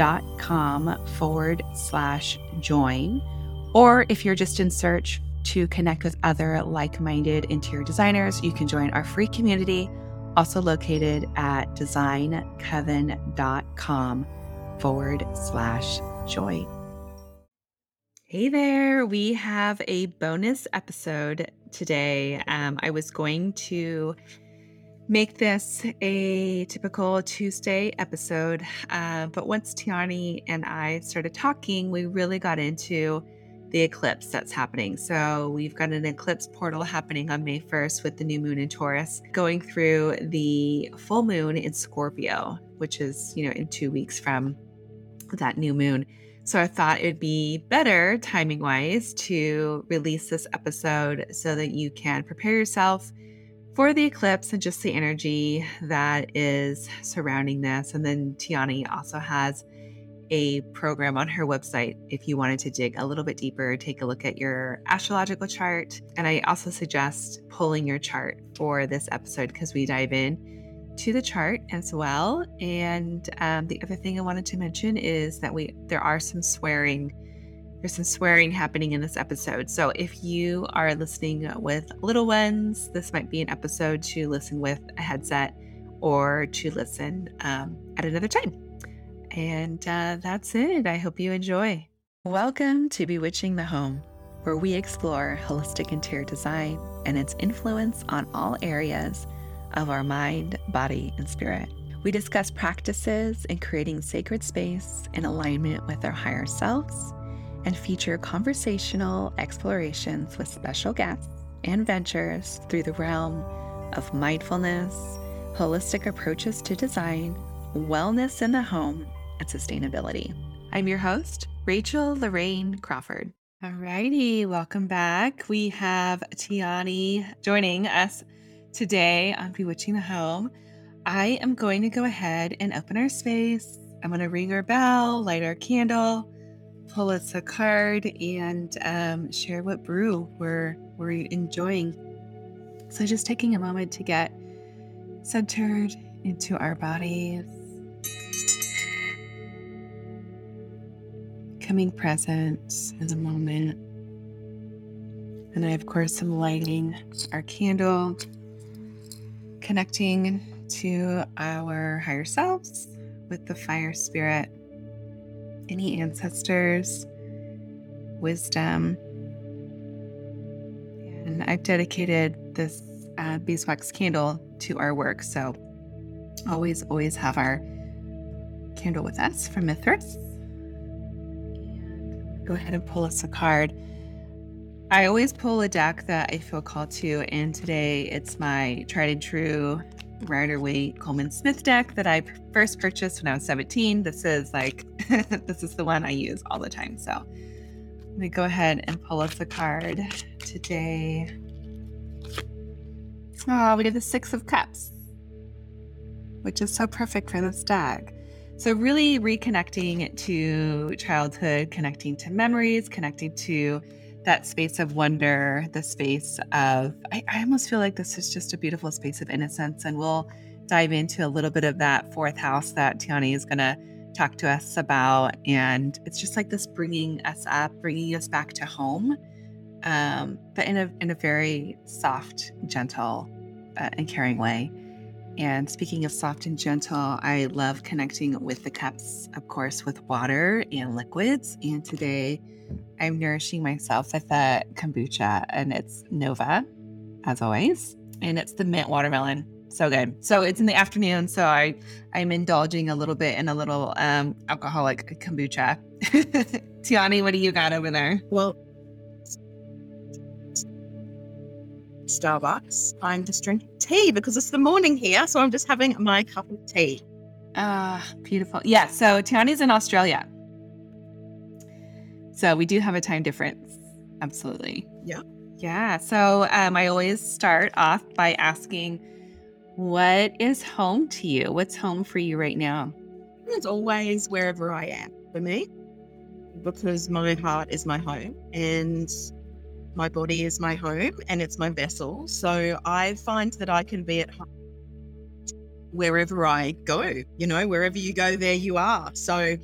designcoven.com forward slash join. Or if you're just in search to connect with other like minded interior designers, you can join our free community, also located at designcoven.com forward slash join. Hey there, we have a bonus episode today. Um, I was going to make this a typical Tuesday episode. Uh, but once Tiarnie and I started talking, we really got into the eclipse that's happening. So we've got an eclipse portal happening on May 1st with the new moon in Taurus, going through the full moon in Scorpio, which is, you know, in two weeks from that new moon. So I thought it'd be better timing wise to release this episode so that you can prepare yourself for the eclipse and just the energy that is surrounding this. And then Tiarnie also has a program on her website if you wanted to dig a little bit deeper, take a look at your astrological chart. And I also suggest pulling your chart for this episode because we dive in to the chart as well. And um, the other thing I wanted to mention is that we there are some swearing there's some swearing happening in this episode. So if you are listening with little ones, this might be an episode to listen with a headset or to listen um, at another time. And uh, that's it. I hope you enjoy. Welcome to Bewitching the Home, where we explore holistic interior design and its influence on all areas of our mind, body, and spirit. We discuss practices in creating sacred space in alignment with our higher selves and feature conversational explorations with special guests and ventures through the realm of mindfulness, holistic approaches to design, wellness in the home, and sustainability. I'm your host, Rachel Lorraine Crawford. Alrighty, welcome back. We have Tiarnie joining us today on Bewitching the Home. I am going to go ahead and open our space. I'm going to ring our bell, light our candle, pull us a card and um, share what brew we're we're enjoying. So just taking a moment to get centered into our bodies, coming present in the moment. And I, of course, am lighting our candle, connecting to our higher selves with the fire spirit any ancestors, wisdom. And I've dedicated this uh, beeswax candle to our work. So always, always have our candle with us from Mithras. Go ahead and pull us a card. I always pull a deck that I feel called to, and today it's my tried and true Rider Waite Colman Smith deck that I first purchased when I was 17. This is like, this is the one I use all the time. So let me go ahead and pull up the card today. Oh, we did the Six of Cups, which is so perfect for this deck. So, really reconnecting to childhood, connecting to memories, connecting to that space of wonder, the space of, I, I, almost feel like this is just a beautiful space of innocence. And we'll dive into a little bit of that fourth house that Tiarnie is going to talk to us about. And it's just like this bringing us up, bringing us back to home, um, but in a, in a very soft, gentle, uh, and caring way. And speaking of soft and gentle, I love connecting with the cups, of course, with water and liquids. And today, I'm nourishing myself with a kombucha and it's Nova, as always. And it's the mint watermelon. So good. So it's in the afternoon. So I, I'm indulging a little bit in a little um, alcoholic kombucha. Tiarnie, what do you got over there? Well, Starbucks. I'm just drinking tea because it's the morning here. So I'm just having my cup of tea. Ah, beautiful. Yeah. So Tiarnie's in Australia. So we do have a time difference. Absolutely. Yeah. Yeah. So um, I always start off by asking, what is home to you? What's home for you right now? It's always wherever I am for me because my heart is my home and my body is my home and it's my vessel. So I find that I can be at home wherever I go. You know, wherever you go, there you are. So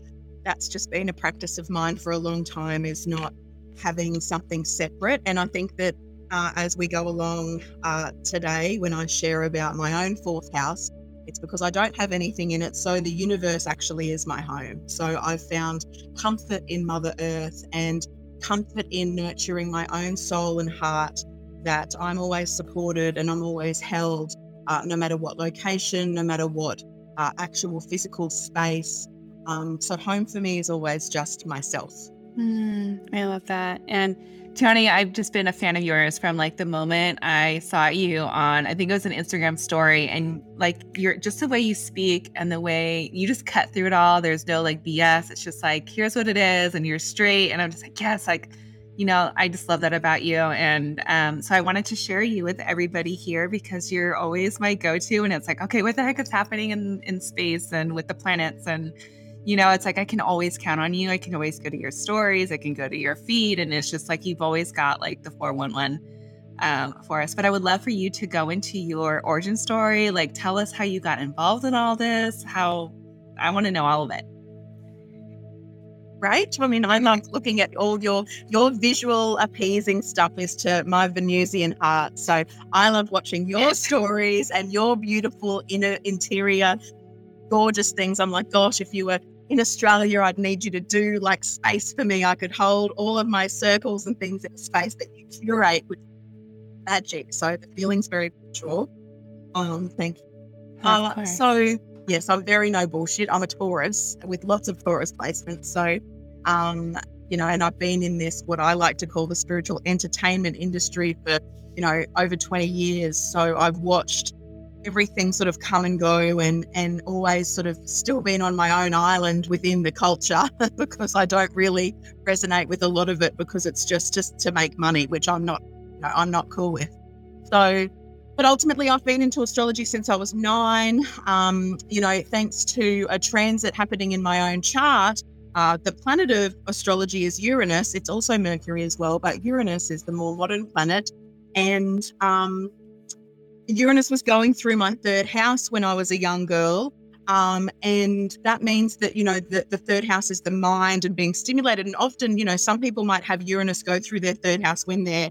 that's just been a practice of mine for a long time is not having something separate. And I think that uh, as we go along uh, today, when I share about my own fourth house, it's because I don't have anything in it. So the universe actually is my home. So I've found comfort in Mother Earth and comfort in nurturing my own soul and heart that I'm always supported and I'm always held, uh, no matter what location, no matter what uh, actual physical space. Um, so home for me is always just myself. Mm, I love that. And Tiarnie, I've just been a fan of yours from like the moment I saw you on, I think it was an Instagram story, and like you're just the way you speak and the way you just cut through it all. There's no like BS. It's just like, here's what it is, and you're straight. And I'm just like, yes, like, you know, I just love that about you. And um, so I wanted to share you with everybody here because you're always my go to. And it's like, okay, what the heck is happening in, in space and with the planets? And you know, it's like I can always count on you. I can always go to your stories. I can go to your feed. And it's just like you've always got like the 411 um, for us. But I would love for you to go into your origin story. Like, tell us how you got involved in all this. How I want to know all of it. Right. I mean, I love looking at all your your visual appeasing stuff is to my Venusian heart. So I love watching your stories and your beautiful inner interior gorgeous things. I'm like, gosh, if you were in Australia, I'd need you to do like space for me. I could hold all of my circles and things in space that you curate with magic. So the feeling's very true. Um, thank you. Uh, so yes, I'm very no bullshit. I'm a Taurus with lots of Taurus placements. So, um, you know, and I've been in this what I like to call the spiritual entertainment industry for you know over 20 years. So I've watched everything sort of come and go and and always sort of still been on my own island within the culture because I don't really resonate with a lot of it because it's just just to make money, which I'm not you know, I'm not cool with. So but ultimately I've been into astrology since I was nine. Um, you know, thanks to a transit happening in my own chart. Uh, the planet of astrology is Uranus. It's also Mercury as well, but Uranus is the more modern planet. And um, Uranus was going through my third house when I was a young girl. Um, and that means that, you know, the, the third house is the mind and being stimulated. And often, you know, some people might have Uranus go through their third house when they're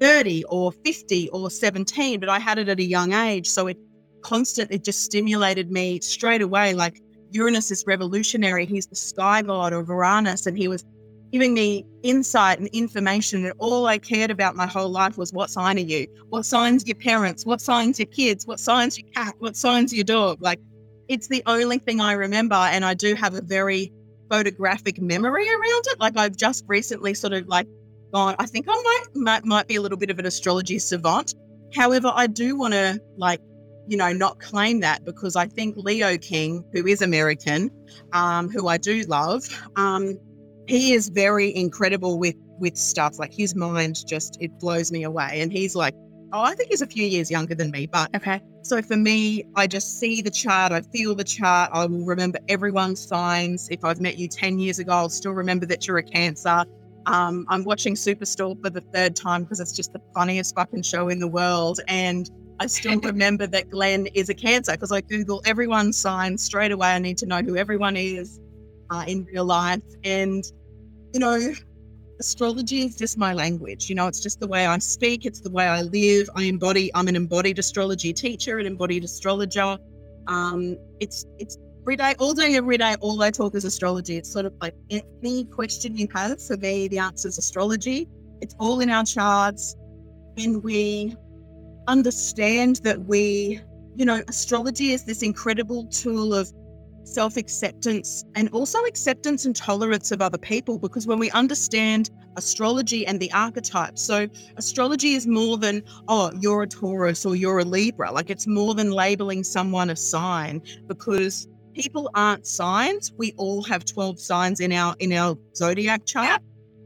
30 or 50 or 17, but I had it at a young age. So it constantly just stimulated me straight away. Like Uranus is revolutionary. He's the sky god of Uranus, and he was giving me insight and information. And all I cared about my whole life was what sign are you? What signs your parents? What signs your kids? What signs your cat? What signs your dog? Like it's the only thing I remember. And I do have a very photographic memory around it. Like I've just recently sort of like gone, I think I might, might, might be a little bit of an astrology savant. However, I do want to like you know, not claim that because I think Leo King, who is American, um, who I do love, um, he is very incredible with with stuff. Like his mind just it blows me away. And he's like, oh, I think he's a few years younger than me. But okay. So for me, I just see the chart, I feel the chart, I will remember everyone's signs. If I've met you 10 years ago, I'll still remember that you're a cancer. Um, I'm watching Superstore for the third time because it's just the funniest fucking show in the world. And I still remember that Glenn is a cancer because I Google everyone's signs straight away. I need to know who everyone is uh, in real life. And, you know, astrology is just my language. You know, it's just the way I speak, it's the way I live. I embody, I'm an embodied astrology teacher, an embodied astrologer. Um, it's, it's, Every day, all day, every day, all I talk is astrology. It's sort of like any question you have for me, the answer is astrology. It's all in our charts. And we understand that we, you know, astrology is this incredible tool of self acceptance and also acceptance and tolerance of other people. Because when we understand astrology and the archetypes, so astrology is more than, oh, you're a Taurus or you're a Libra. Like it's more than labeling someone a sign because people aren't signs. We all have 12 signs in our in our zodiac chart.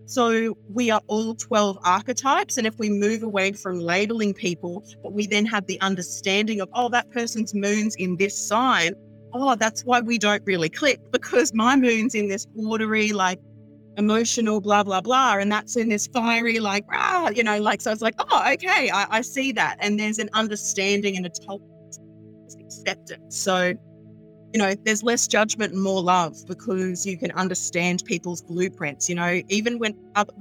So we are all 12 archetypes. And if we move away from labeling people, but we then have the understanding of, oh, that person's moon's in this sign. Oh, that's why we don't really click because my moon's in this watery, like emotional, blah, blah, blah. And that's in this fiery, like, ah, you know, like, so it's like, oh, okay, I, I see that. And there's an understanding and a tolerance, acceptance. So you know, there's less judgment and more love because you can understand people's blueprints. You know, even when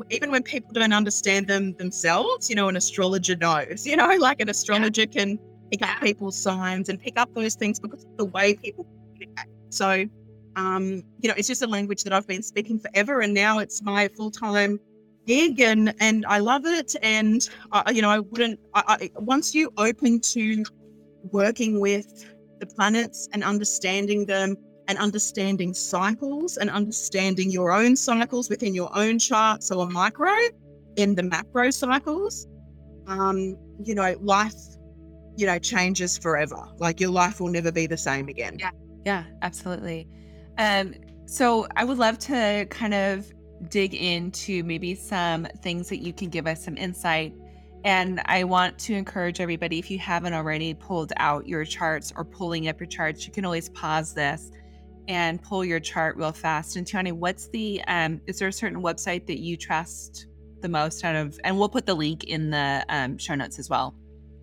even when people don't understand them themselves, you know, an astrologer knows. You know, like an astrologer yeah. can pick up people's signs and pick up those things because of the way people communicate. So, um, you know, it's just a language that I've been speaking forever, and now it's my full time gig, and and I love it. And uh, you know, I wouldn't. I, I, once you open to working with the planets and understanding them and understanding cycles and understanding your own cycles within your own chart. So a micro in the macro cycles, um, you know, life, you know, changes forever. Like your life will never be the same again. Yeah. Yeah, absolutely. Um, so I would love to kind of dig into maybe some things that you can give us some insight and I want to encourage everybody if you haven't already pulled out your charts or pulling up your charts, you can always pause this and pull your chart real fast. And Tiarnie, what's the um is there a certain website that you trust the most out of and we'll put the link in the um, show notes as well.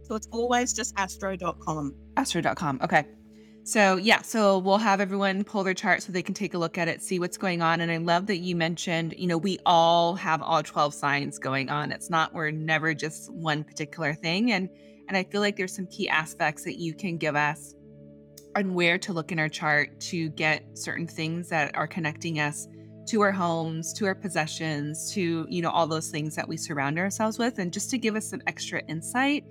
So it's always just astro.com. Astro.com. Okay. So, yeah, so we'll have everyone pull their chart so they can take a look at it, see what's going on. And I love that you mentioned, you know, we all have all 12 signs going on. It's not, we're never just one particular thing. And, and I feel like there's some key aspects that you can give us on where to look in our chart to get certain things that are connecting us to our homes, to our possessions, to, you know, all those things that we surround ourselves with. And just to give us some extra insight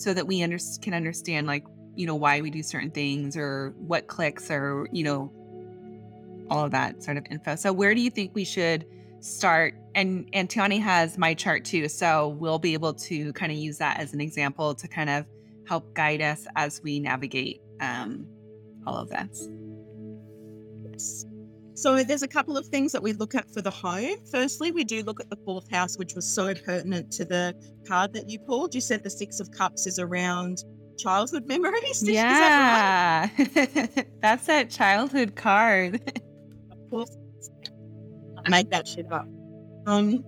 so that we under- can understand, like, you know, why we do certain things or what clicks or, you know, all of that sort of info. So where do you think we should start? And and has my chart too. So we'll be able to kind of use that as an example to kind of help guide us as we navigate um, all of this. Yes. So there's a couple of things that we look at for the home. Firstly, we do look at the fourth house, which was so pertinent to the card that you pulled. You said the six of cups is around childhood memories. Yeah, that right? that's that childhood card. of course, I made that shit up. Um,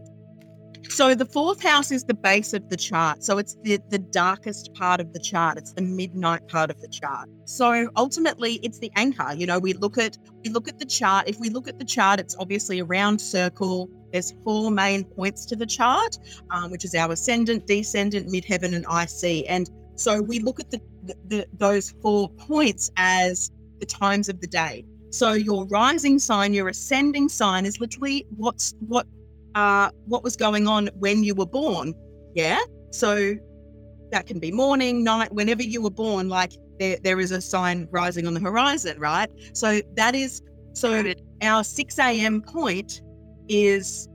so the fourth house is the base of the chart. So it's the, the darkest part of the chart. It's the midnight part of the chart. So ultimately it's the anchor. You know, we look at we look at the chart. If we look at the chart, it's obviously a round circle. There's four main points to the chart, um, which is our ascendant, descendant, midheaven, and IC. And so we look at the, the, those four points as the times of the day. So your rising sign, your ascending sign is literally what's what uh what was going on when you were born. Yeah. So that can be morning, night, whenever you were born, like there, there is a sign rising on the horizon, right? So that is so our 6 a.m. point is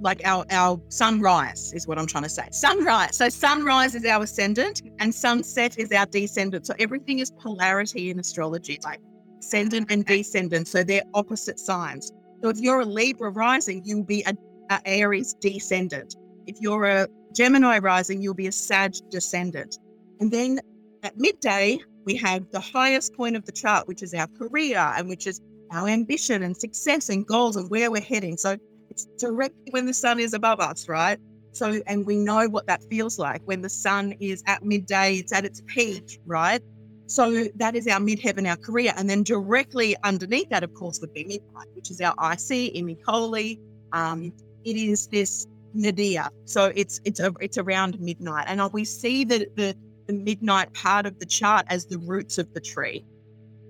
like our our sunrise is what I'm trying to say. Sunrise. So sunrise is our ascendant and sunset is our descendant. So everything is polarity in astrology, like ascendant and descendant. So they're opposite signs. So if you're a Libra rising, you'll be a, a Aries descendant. If you're a Gemini rising, you'll be a Sag descendant. And then at midday, we have the highest point of the chart, which is our career and which is our ambition and success and goals and where we're heading. So it's directly when the sun is above us, right? So, and we know what that feels like when the sun is at midday, it's at its peak, right? So that is our midheaven, our career. And then directly underneath that, of course, would be midnight, which is our IC, Imum Coeli. Um, it is this nadir. So it's it's a, it's around midnight. And we see the, the the midnight part of the chart as the roots of the tree.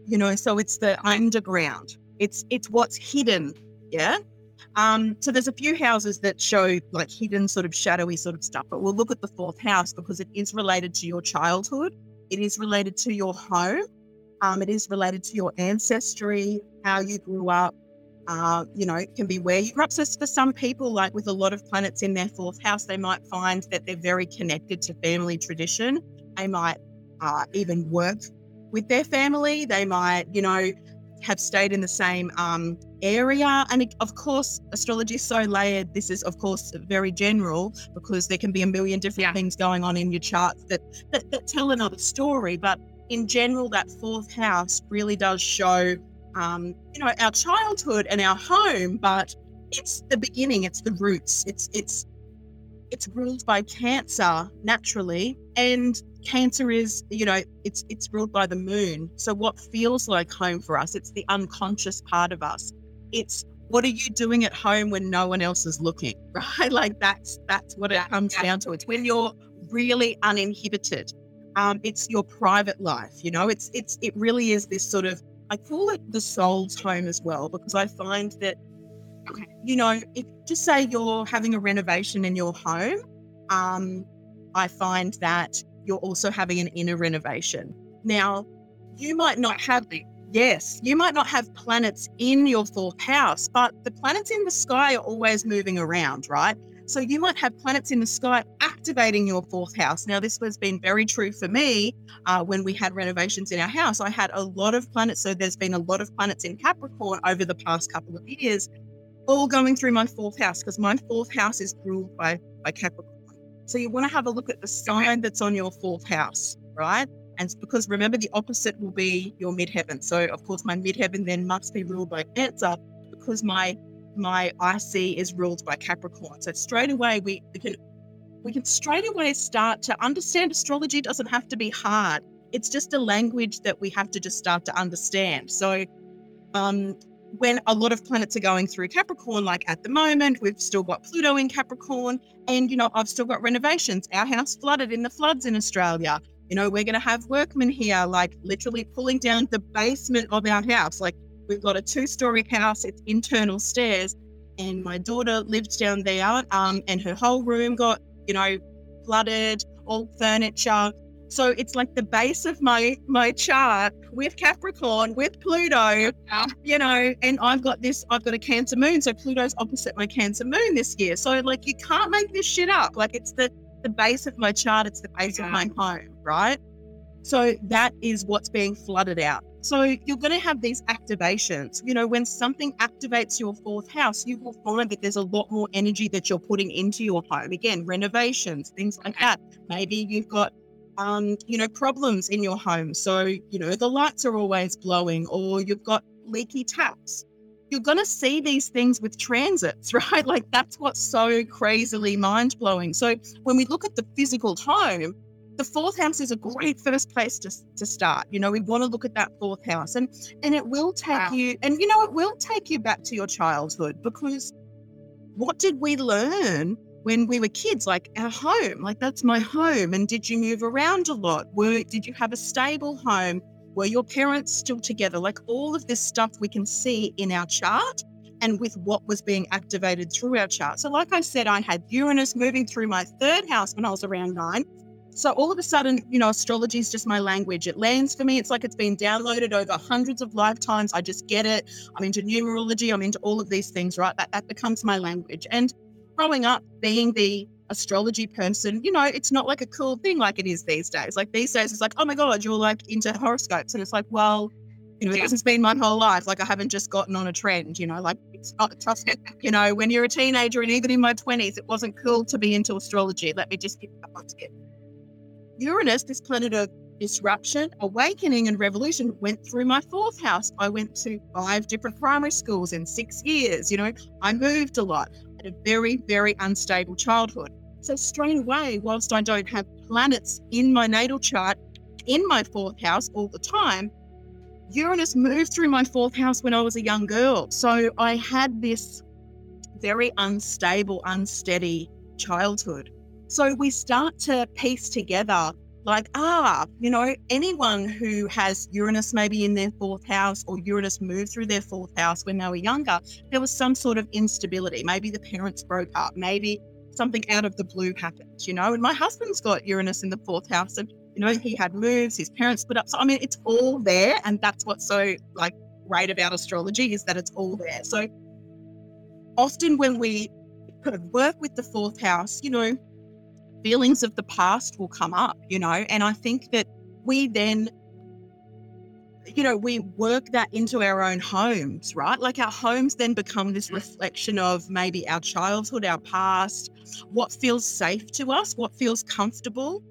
You know, so it's the underground. It's it's what's hidden. Yeah. Um, so there's a few houses that show like hidden sort of shadowy sort of stuff, but we'll look at the fourth house because it is related to your childhood. It is related to your home. Um, it is related to your ancestry, how you grew up. Uh, you know, it can be where you grew up. So for some people, like with a lot of planets in their fourth house, they might find that they're very connected to family tradition. They might uh, even work with their family. They might, you know, have stayed in the same um, area. And of course, astrology is so layered. This is, of course, very general because there can be a million different yeah. things going on in your charts that, that, that tell another story. But in general, that fourth house really does show, um, you know, our childhood and our home. But it's the beginning. It's the roots. It's it's it's ruled by Cancer naturally, and Cancer is, you know, it's it's ruled by the moon. So what feels like home for us, it's the unconscious part of us. It's what are you doing at home when no one else is looking, right? Like that's that's what it comes down to. It's when you're really uninhibited. Um, it's your private life, you know. It's it's it really is this sort of I call it the soul's home as well because I find that you know, if just say you're having a renovation in your home, um, I find that you're also having an inner renovation. Now, you might not have the yes, you might not have planets in your fourth house, but the planets in the sky are always moving around, right? So you might have planets in the sky activating your fourth house. Now, this has been very true for me uh, when we had renovations in our house. I had a lot of planets. So there's been a lot of planets in Capricorn over the past couple of years all going through my fourth house because my fourth house is ruled by, by Capricorn. So you want to have a look at the sign that's on your fourth house, right? And because remember, the opposite will be your midheaven. So of course, my midheaven then must be ruled by Cancer because my my IC is ruled by Capricorn. So straight away we, we can we can straight away start to understand astrology doesn't have to be hard. It's just a language that we have to just start to understand. So um, when a lot of planets are going through Capricorn, like at the moment, we've still got Pluto in Capricorn, and you know, I've still got renovations. Our house flooded in the floods in Australia. You know, we're going to have workmen here, like literally pulling down the basement of our house. Like we've got a two-story house, it's internal stairs, and my daughter lived down there, um, and her whole room got, you know, flooded, all furniture. So it's like the base of my my chart with Capricorn, with Pluto, yeah. you know, and I've got this, I've got a Cancer moon. So Pluto's opposite my Cancer moon this year. So like you can't make this shit up. Like it's the the base of my chart, it's the base yeah. of my home, right? So that is what's being flooded out. So you're going to have these activations. You know, when something activates your fourth house, you will find that there's a lot more energy that you're putting into your home. Again, renovations, things like that. Maybe you've got um, you know, problems in your home. So, you know, the lights are always blowing or you've got leaky taps. You're going to see these things with transits, right? Like that's what's so crazily mind blowing. So, when we look at the physical home, the fourth house is a great first place to, to start. You know, we want to look at that fourth house and and it will take wow. you and you know it will take you back to your childhood because what did we learn when we were kids, like our home, like that's my home. And did you move around a lot? Were did you have a stable home? Were your parents still together? Like all of this stuff we can see in our chart and with what was being activated through our chart. So, like I said, I had Uranus moving through my third house when I was around nine. So all of a sudden, you know, astrology is just my language. It lands for me. It's like it's been downloaded over hundreds of lifetimes. I just get it. I'm into numerology. I'm into all of these things, right? That, that becomes my language. And growing up being the astrology person, you know, it's not like a cool thing like it is these days. Like these days, it's like, oh my God, you're like into horoscopes. And it's like, well, you know, this has been my whole life. Like I haven't just gotten on a trend, you know, like it's not, trust me, you know, when you're a teenager and even in my 20s, it wasn't cool to be into astrology. Let me just get that once again. Uranus, this planet of disruption, awakening, and revolution went through my fourth house. I went to five different primary schools in six years. You know, I moved a lot a very, very unstable childhood. So, straight away, whilst I don't have planets in my natal chart in my fourth house all the time, Uranus moved through my fourth house when I was a young girl. So, I had this very unstable, unsteady childhood. So, we start to piece together like, ah, you know, anyone who has Uranus maybe in their fourth house or Uranus moved through their fourth house when they were younger, there was some sort of instability. Maybe the parents broke up, maybe something out of the blue happened, you know. And my husband's got Uranus in the fourth house, and you know, he had moves, his parents split up. So I mean, it's all there, and that's what's so like great about astrology is that it's all there. So often when we kind of work with the fourth house, you know, feelings of the past will come up, you know, and I think that we then you know, we work that into our own homes, right? Like our homes then become this reflection of maybe our childhood, our past, what feels safe to us, what feels comfortable.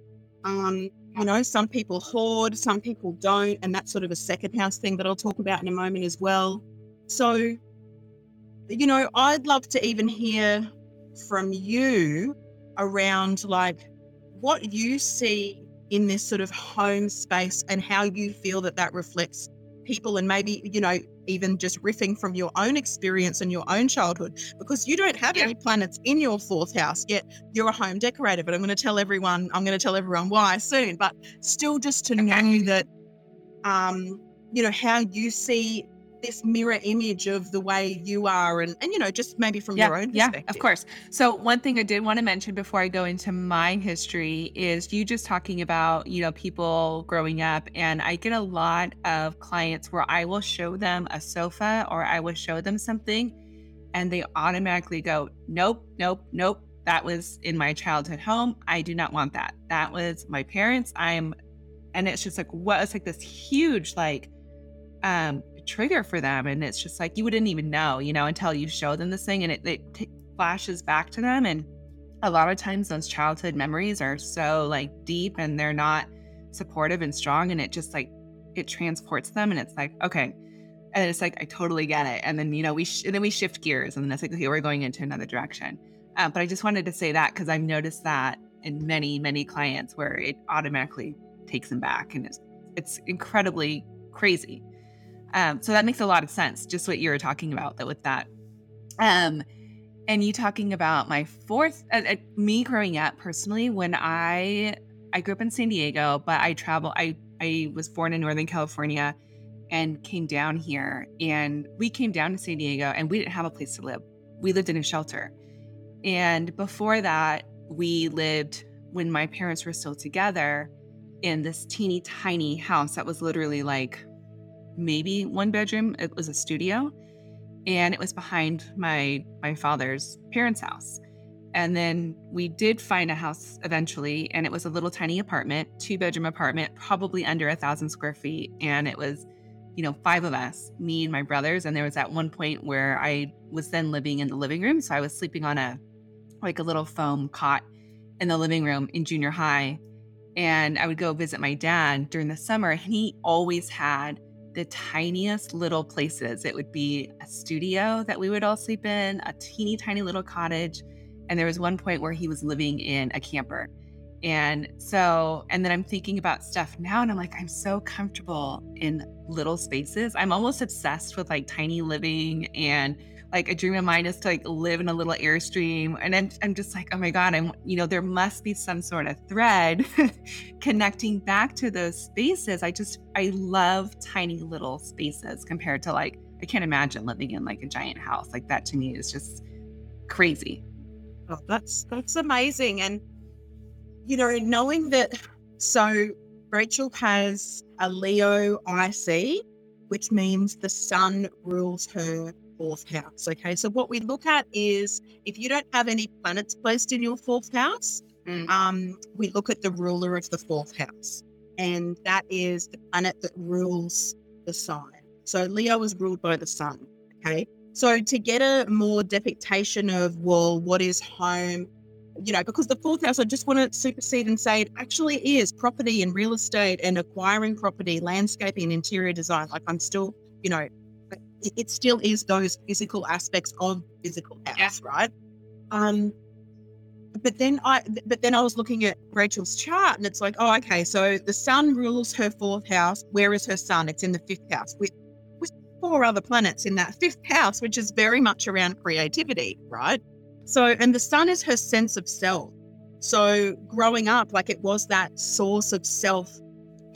Um, you know, some people hoard, some people don't, and that's sort of a second house thing that I'll talk about in a moment as well. So, you know, I'd love to even hear from you around like what you see in this sort of home space and how you feel that that reflects people and maybe you know even just riffing from your own experience and your own childhood because you don't have yeah. any planets in your fourth house yet you're a home decorator but i'm going to tell everyone i'm going to tell everyone why soon but still just to okay. know that um you know how you see this mirror image of the way you are and, and you know just maybe from yeah, your own yeah of course. So one thing i did want to mention before i go into my history is you just talking about you know people growing up and i get a lot of clients where i will show them a sofa or i will show them something and they automatically go nope nope nope that was in my childhood home i do not want that. That was my parents i'm and it's just like what it's like this huge like um trigger for them. And it's just like you wouldn't even know, you know, until you show them this thing and it, it t- flashes back to them. And a lot of times those childhood memories are so like deep and they're not supportive and strong. And it just like, it transports them. And it's like, okay. And it's like, I totally get it. And then, you know, we, sh- and then we shift gears and then it's like, okay, we're going into another direction. Um, but I just wanted to say that because I've noticed that in many, many clients where it automatically takes them back and it's, it's incredibly crazy. Um, so that makes a lot of sense, just what you were talking about that with that. Um, and you talking about my fourth, uh, uh, me growing up personally, when I I grew up in San Diego, but I travel. I I was born in Northern California and came down here, and we came down to San Diego, and we didn't have a place to live. We lived in a shelter, and before that, we lived when my parents were still together in this teeny tiny house that was literally like maybe one bedroom. It was a studio, and it was behind my my father's parents' house. And then we did find a house eventually, and it was a little tiny apartment, two bedroom apartment, probably under a thousand square feet. And it was, you know, five of us, me and my brothers. And there was at one point where I was then living in the living room. So I was sleeping on a like a little foam cot in the living room in junior high. And I would go visit my dad during the summer, and he always had the tiniest little places. It would be a studio that we would all sleep in, a teeny tiny little cottage. And there was one point where he was living in a camper. And so, and then I'm thinking about stuff now, and I'm like, I'm so comfortable in little spaces. I'm almost obsessed with like tiny living and like a dream of mine is to like live in a little airstream and I'm, I'm just like oh my god i'm you know there must be some sort of thread connecting back to those spaces. I just i love tiny little spaces compared to like i can't imagine living in like a giant house. Like that to me is just crazy. Oh that's that's amazing and you know knowing that so rachel has a leo ic which means the sun rules her fourth house. Okay, so what we look at is if you don't have any planets placed in your fourth house, mm. um, we look at the ruler of the fourth house, and that is the planet that rules the sign. So Leo is ruled by the sun. Okay, so to get a more depiction of well, what is home? You know, because the fourth house, I just want to supersede and say it actually is property and real estate and acquiring property, landscaping, interior design. Like I'm still, you know, it still is those physical aspects of physical house, yeah. right? Um, but then I, but then I was looking at Rachel's chart, and it's like, oh, okay, so the sun rules her fourth house. Where is her sun? It's in the fifth house with with four other planets in that fifth house, which is very much around creativity, right? So, and the sun is her sense of self. So, growing up, like it was that source of self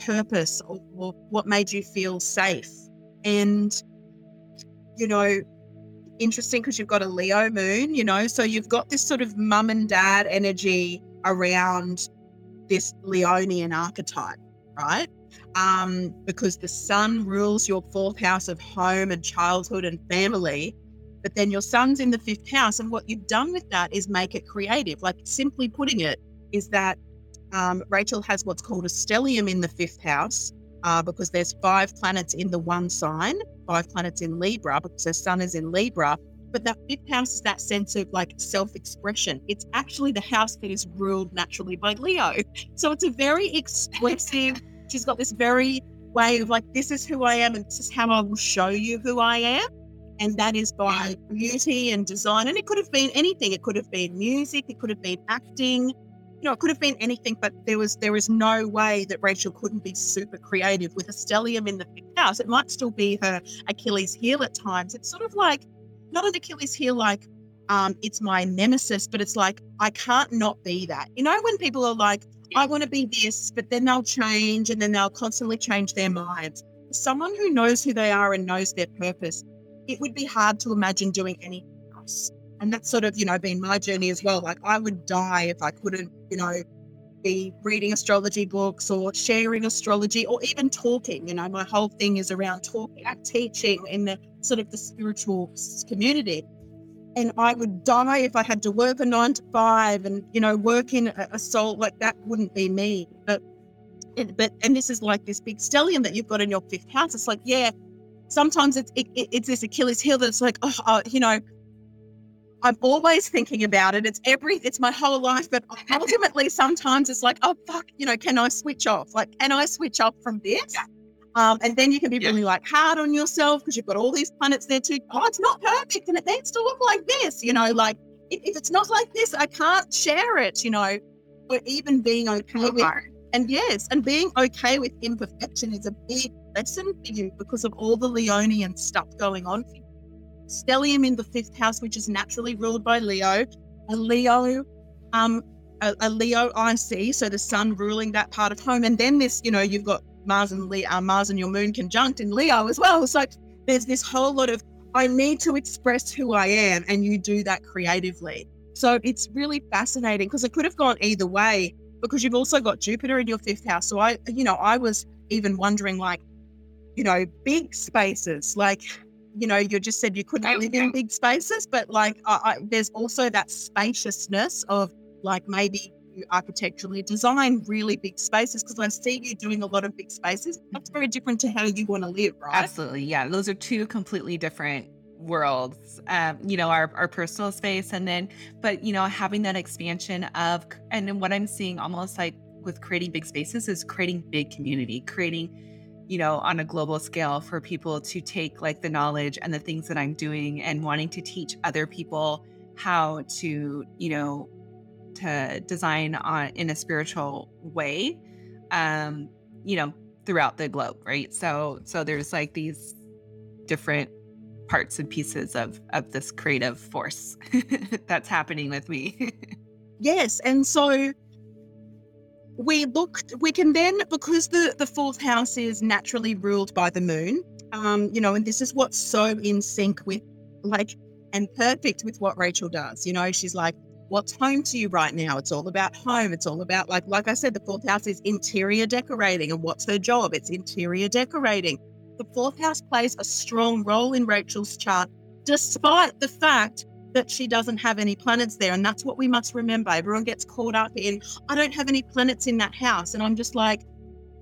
purpose or, or what made you feel safe. And you know, interesting because you've got a Leo moon, you know, so you've got this sort of mum and dad energy around this Leonian archetype, right? Um, because the sun rules your fourth house of home and childhood and family, but then your sun's in the fifth house. And what you've done with that is make it creative. Like simply putting it, is that um, Rachel has what's called a stellium in the fifth house, uh, because there's five planets in the one sign, five planets in Libra, because her sun is in Libra. But that fifth house is that sense of like self expression. It's actually the house that is ruled naturally by Leo. So it's a very expressive, she's got this very way of like, this is who I am and this is how I will show you who I am. And that is by beauty and design. And it could have been anything. It could have been music, it could have been acting, you know, it could have been anything, but there was there is no way that Rachel couldn't be super creative with a stellium in the fifth house. It might still be her Achilles heel at times. It's sort of like not an Achilles heel like um, it's my nemesis, but it's like I can't not be that. You know, when people are like, I want to be this, but then they'll change and then they'll constantly change their minds. Someone who knows who they are and knows their purpose, it would be hard to imagine doing anything else and that's sort of you know been my journey as well. Like i would die if i couldn't you know be reading astrology books or sharing astrology or even talking. You know my whole thing is around talking teaching in the sort of the spiritual community. And i would die if i had to work a nine to five and you know work in a, a soul. Like that wouldn't be me. But and, but and this is like this big stellium that you've got in your fifth house. It's like yeah sometimes it's it, it's this achilles heel that's like oh, oh you know I'm always thinking about it. It's every, it's my whole life. But ultimately, sometimes it's like, oh fuck, you know, can I switch off? Like, can I switch off from this? Um, and then you can be yeah. really like hard on yourself because you've got all these planets there too. Oh, it's not perfect, and it needs to look like this. You know, like if, it's not like this, I can't share it. You know, or even being okay with, and yes, and being okay with imperfection is a big lesson for you because of all the Leonian stuff going on for you stellium in the fifth house, which is naturally ruled by Leo, a Leo, um, a, a Leo IC, so the sun ruling that part of home, and then this, you know, you've got Mars and Leo, uh, Mars and your Moon conjunct in Leo as well. So there's this whole lot of I need to express who I am, and you do that creatively. So it's really fascinating because it could have gone either way because you've also got Jupiter in your fifth house. So I, you know, I was even wondering like, you know, big spaces like you know, you just said you couldn't live in big spaces, but like I, I, there's also that spaciousness of like maybe you architecturally design really big spaces because I see you doing a lot of big spaces. That's very different to how you want to live, right? Absolutely. Yeah. Those are two completely different worlds um, you know our, our personal space and then but you know having that expansion of and then what i'm seeing almost like with creating big spaces is creating big community creating you know, on a global scale for people to take like the knowledge and the things that I'm doing and wanting to teach other people how to, you know, to design on in a spiritual way, um, you know, throughout the globe, right? So, so there's like these different parts and pieces of of this creative force that's happening with me. yes, and so we looked we can then because the the fourth house is naturally ruled by the moon um you know and this is what's so in sync with like and perfect with what rachel does you know she's like what's home to you right now? It's all about home. It's all about like like i said the fourth house is interior decorating and what's her job? It's interior decorating. The fourth house plays a strong role in rachel's chart despite the fact that she doesn't have any planets there. And that's what we must remember. Everyone gets caught up in, I don't have any planets in that house. And I'm just like,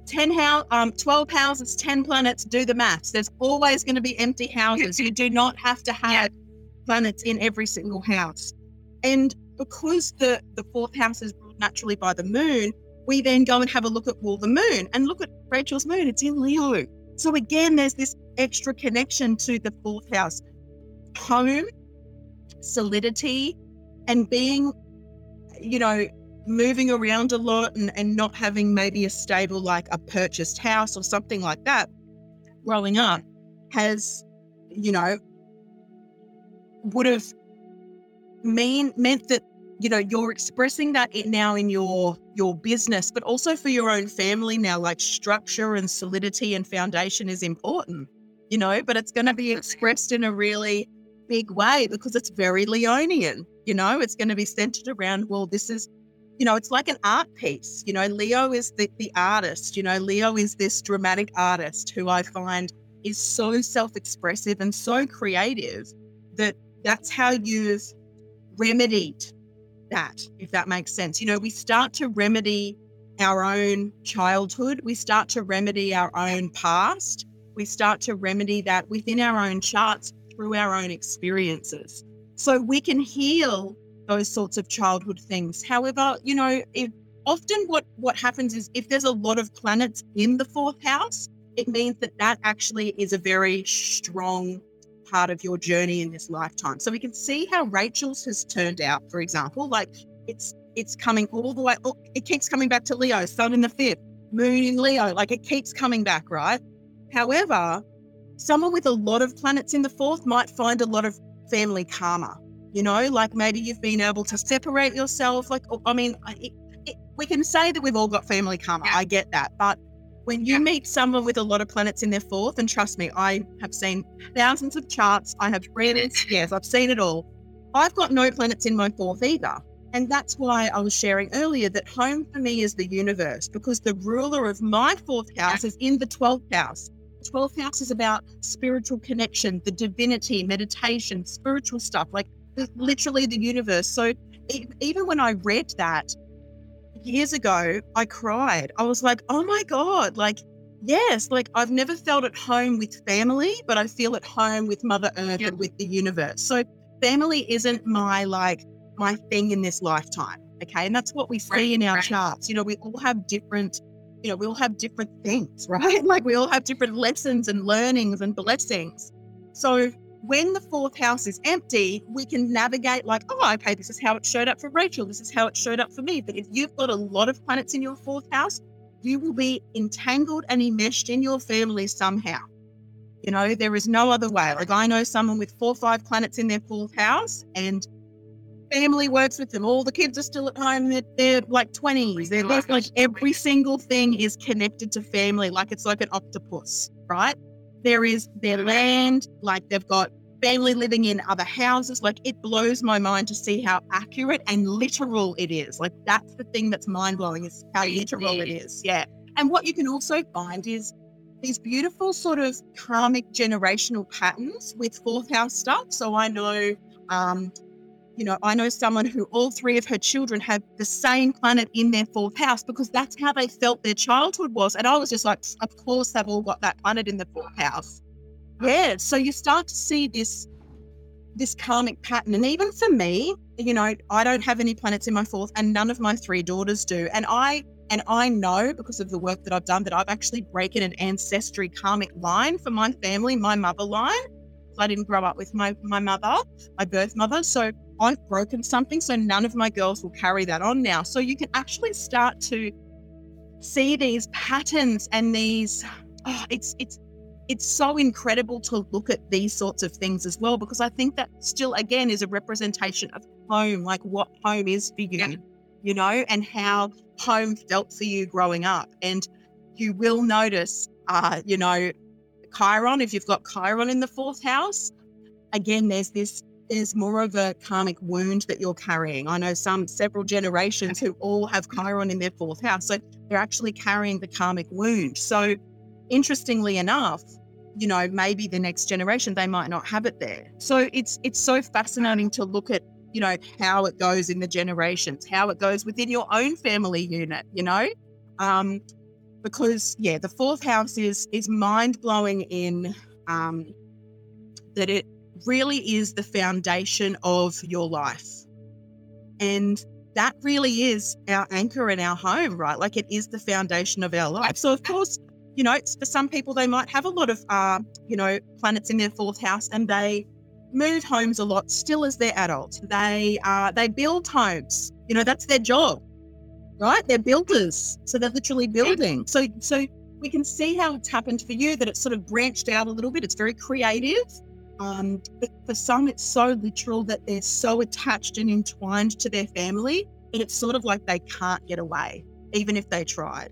10 house, um, 12 houses, 10 planets, do the maths. There's always going to be empty houses. You do not have to have planets in every single house. And because the, the fourth house is ruled naturally by the moon, we then go and have a look at well, the moon and look at Rachel's moon. It's in Leo. So again, there's this extra connection to the fourth house. Home solidity and being, you know, moving around a lot and, and not having maybe a stable, like a purchased house or something like that growing up has, you know, would have mean meant that you know you're expressing that now in your your business but also for your own family now like structure and solidity and foundation is important you know but it's going to be expressed in a really big way because it's very Leonian. You know, it's going to be centered around, well, this is, you know, it's like an art piece. You know, Leo is the, the artist. You know, Leo is this dramatic artist who I find is so self expressive and so creative that that's how you've remedied that, if that makes sense. You know, we start to remedy our own childhood, we start to remedy our own past, we start to remedy that within our own charts through our own experiences. So we can heal those sorts of childhood things. However, you know, if often what what happens is if there's a lot of planets in the fourth house, it means that that actually is a very strong part of your journey in this lifetime. So we can see how Rachel's has turned out, for example, like it's it's coming all the way. Oh, it keeps coming back to Leo, Sun in the fifth, Moon in Leo. Like it keeps coming back, right? However, someone with a lot of planets in the fourth might find a lot of family karma. You know, like maybe you've been able to separate yourself. Like, oh, I mean, it, it, we can say that we've all got family karma. I get that. But when you meet someone with a lot of planets in their fourth, and trust me, I have seen thousands of charts, I have read it. Yes, I've seen it all. I've got no planets in my fourth either. And that's why I was sharing earlier that home for me is the universe because the ruler of my fourth house is in the 12th house. 12th house is about spiritual connection, the divinity, meditation, spiritual stuff, like literally the universe. So even when I read that years ago, I cried. I was like, oh my God, like, yes, like I've never felt at home with family, but I feel at home with Mother Earth and with the universe. So family isn't my like my thing in this lifetime. Okay. And that's what we see right, in our right. charts. You know, we all have different, you know, we all have different things, right? Like we all have different lessons and learnings and blessings. So when the fourth house is empty, we can navigate like, oh, okay, this is how it showed up for Rachel. This is how it showed up for me. But if you've got a lot of planets in your fourth house, you will be entangled and enmeshed in your family somehow. You know, there is no other way. Like I know someone with four or five planets in their fourth house and family works with them. All the kids are still at home. They're, they're like 20s. They're like, like every single thing is connected to family, like it's like an octopus, right? There is their land, like they've got family living in other houses. Like it blows my mind to see how accurate and literal it is. Like that's the thing that's mind blowing is how literal it is. Yeah. And what you can also find is these beautiful sort of karmic generational patterns with fourth house stuff. So I know um, you know, I know someone who all three of her children have the same planet in their fourth house because that's how they felt their childhood was. And I was just like, of course, they've all got that planet in the fourth house. Yeah. So you start to see this this karmic pattern. And even for me, you know, I don't have any planets in my fourth, and none of my three daughters do. And I and I know because of the work that I've done that I've actually broken an ancestry karmic line for my family, my mother line. I didn't grow up with my my mother, my birth mother. So I've broken something, so none of my girls will carry that on now. So you can actually start to see these patterns and these. Oh, it's it's it's so incredible to look at these sorts of things as well because I think that still again is a representation of home, like what home is for you, yeah. you know, and how home felt for you growing up. And you will notice, uh, you know, Chiron, if you've got Chiron in the fourth house, again, there's this there's more of a karmic wound that you're carrying. I know some several generations who all have Chiron in their fourth house. So they're actually carrying the karmic wound. So interestingly enough, you know, maybe the next generation they might not have it there. So it's it's so fascinating to look at, you know, how it goes in the generations, how it goes within your own family unit, you know? Um, because yeah, the fourth house is is mind blowing in um, that it really is the foundation of your life. And that really is our anchor in our home, right? Like it is the foundation of our life. So, of course, you know, for some people, they might have a lot of, uh, you know, planets in their fourth house and they move homes a lot still as they're adults. They, uh, they build homes. You know, that's their job, right? They're builders. So they're literally building. So, so we can see how it's happened for you that it's sort of branched out a little bit. It's very creative. Um, but for some, it's so literal that they're so attached and entwined to their family, and it's sort of like they can't get away, even if they tried.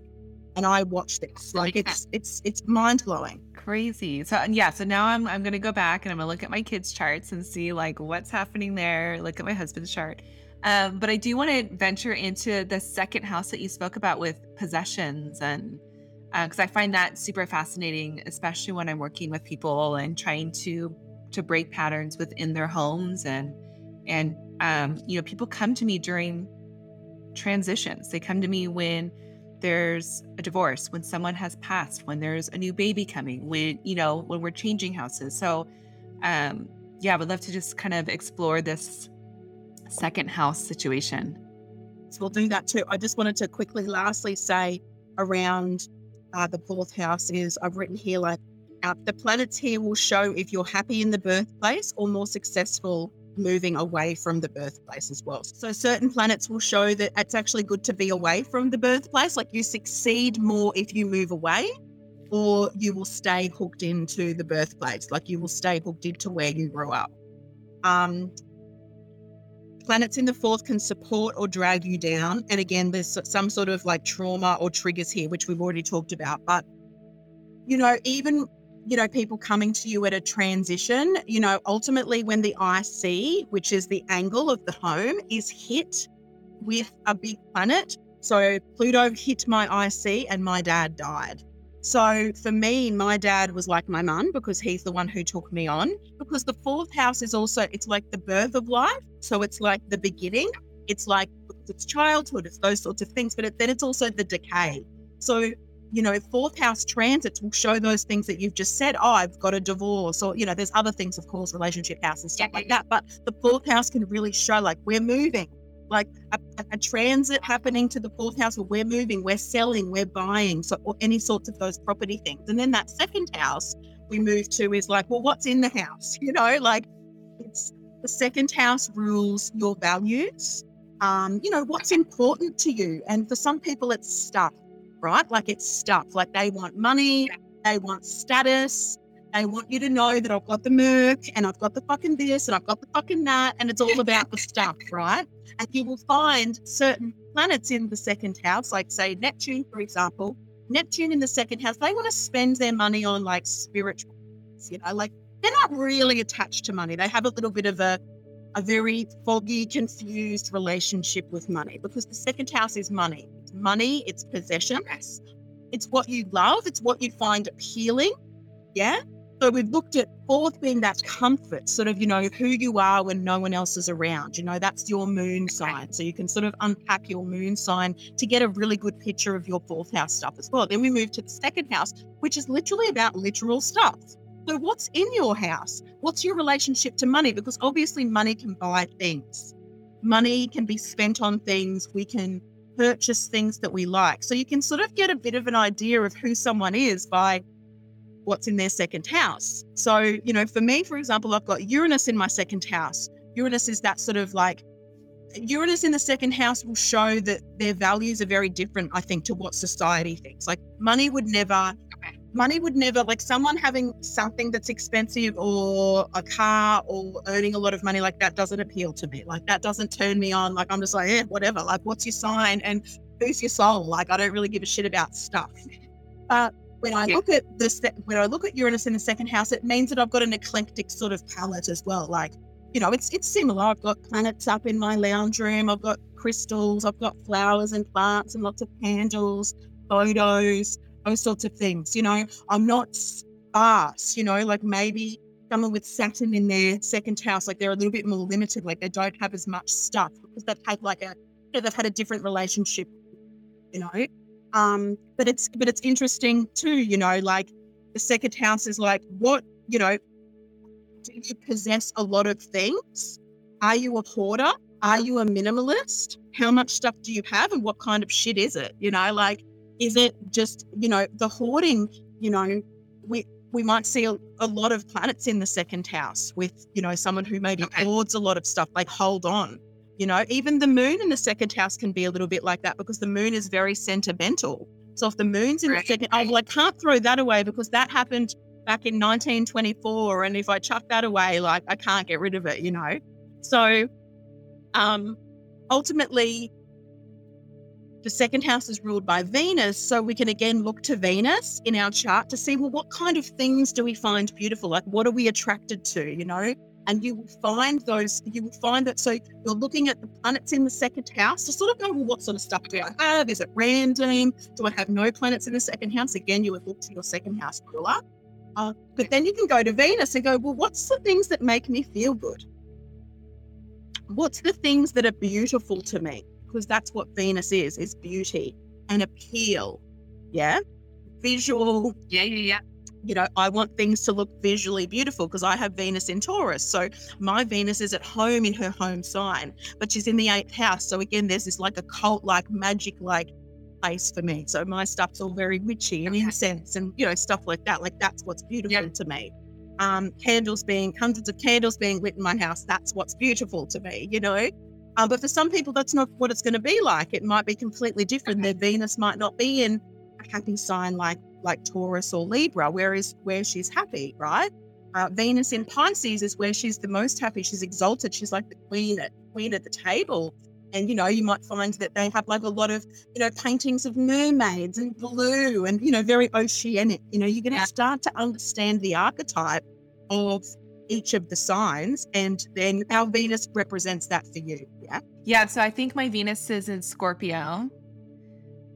And I watch this, like it's it's it's mind blowing. Crazy. So yeah. So now I'm I'm gonna go back and I'm gonna look at my kids' charts and see like what's happening there. Look at my husband's chart. Um, but I do want to venture into the second house that you spoke about with possessions and because uh, I find that super fascinating, especially when I'm working with people and trying to to break patterns within their homes and and um, you know people come to me during transitions they come to me when there's a divorce, when someone has passed, when there's a new baby coming, when, you know, when we're changing houses. So, um, yeah, I would love to just kind of explore this second house situation. So we'll do that too. I just wanted to quickly, lastly, say around uh, the fourth house is I've written here like uh, the planets here will show if you're happy in the birthplace or more successful moving away from the birthplace as well. So certain planets will show that it's actually good to be away from the birthplace, like you succeed more if you move away, or you will stay hooked into the birthplace, like you will stay hooked into where you grew up. Um, planets in the fourth can support or drag you down. And again, there's some sort of like trauma or triggers here, which we've already talked about. But, you know, even you know, people coming to you at a transition, you know, ultimately when the IC, which is the angle of the home, is hit with a big planet. So Pluto hit my IC and my dad died. So for me, my dad was like my mum because he's the one who took me on. Because the fourth house is also, it's like the birth of life. So it's like the beginning. It's like it's childhood, it's those sorts of things, but it, then it's also the decay. So you know, fourth house transits will show those things that you've just said. Oh, I've got a divorce, or, you know, there's other things, of course, relationship house and stuff like that. But the fourth house can really show, like, we're moving, like a, a transit happening to the fourth house where we're moving, we're selling, we're buying, so or any sorts of those property things. And then that second house we move to is like, well, what's in the house? You know, like it's the second house rules your values. Um, you know, what's important to you. And for some people, it's stuff right? Like it's stuff. Like they want money, they want status, they want you to know that I've got the Merc and I've got the fucking this and I've got the fucking that, and it's all about the stuff, right? And you will find certain planets in the second house, like say Neptune, for example. Neptune in the second house, they want to spend their money on like spiritual, you know, like they're not really attached to money. They have a little bit of a a very foggy, confused relationship with money because the second house is money. It's money, it's possessions, it's what you love, it's what you find appealing. Yeah. So we've looked at fourth being that comfort, sort of, you know, who you are when no one else is around. You know, that's your moon sign. So you can sort of unpack your moon sign to get a really good picture of your fourth house stuff as well. Then we move to the second house, which is literally about literal stuff. So, what's in your house? What's your relationship to money? Because obviously, money can buy things, money can be spent on things. We can purchase things that we like. So, you can sort of get a bit of an idea of who someone is by what's in their second house. So, you know, for me, for example, I've got Uranus in my second house. Uranus is that sort of like Uranus in the second house will show that their values are very different, I think, to what society thinks. Like money would never money would never like someone having something that's expensive or a car or earning a lot of money like that doesn't appeal to me. Like that doesn't turn me on. Like i'm just like yeah whatever. Like what's your sign? And who's your soul? Like i don't really give a shit about stuff. But when i yeah. look at this when i look at uranus in the second house it means that i've got an eclectic sort of palette as well. Like you know it's it's similar. I've got planets up in my lounge room. I've got crystals. I've got flowers and plants and lots of candles photos those sorts of things. You know, I'm not sparse, you know, like maybe someone with Saturn in their second house, like they're a little bit more limited, like they don't have as much stuff because they've had like a, you know, they've had a different relationship, you know. Um, but it's but it's interesting too, you know, like the second house is like what, you know, do you possess a lot of things? Are you a hoarder? Are you a minimalist? How much stuff do you have and what kind of shit is it? You know, like is it just, you know, the hoarding, you know, we we might see a, a lot of planets in the second house with, you know, someone who maybe okay. hoards a lot of stuff, like hold on. You know, even the moon in the second house can be a little bit like that because the moon is very sentimental. So if the moon's in right. the second, I well, I can't throw that away because that happened back in 1924, and if I chuck that away, like I can't get rid of it, you know. So, um, ultimately, the second house is ruled by Venus. So we can again look to Venus in our chart to see, well, what kind of things do we find beautiful? Like, what are we attracted to, you know? And you will find those, you will find that. So you're looking at the planets in the second house to sort of know, well, what sort of stuff do I have? Is it random? Do I have no planets in the second house? Again, you would look to your second house ruler. Uh, but then you can go to Venus and go, well, what's the things that make me feel good? What's the things that are beautiful to me? Because that's what Venus is, is beauty. and appeal. Yeah. Visual. Yeah, yeah, yeah. You know, I want things to look visually beautiful because I have Venus in Taurus. So my Venus is at home in her home sign, but she's in the eighth house. So again, there's this like a cult like magic like place for me. So my stuff's all very witchy and incense and you know stuff like that. Like that's what's beautiful yep. to me. Um, candles being hundreds of candles being lit in my house. That's what's beautiful to me. You know. Um, but for some people, that's not what it's going to be like. It might be completely different. Their Venus might not be in a happy sign like like Taurus or Libra, whereas where she's happy, right? Uh, Venus in Pisces is where she's the most happy. She's exalted. She's like the queen at queen at the table. And you know, you might find that they have like a lot of you know paintings of mermaids and blue and you know very oceanic. You know, you're going to start to understand the archetype of each of the signs, and then our Venus represents that for you. Yeah. Yeah. So I think my Venus is in Scorpio.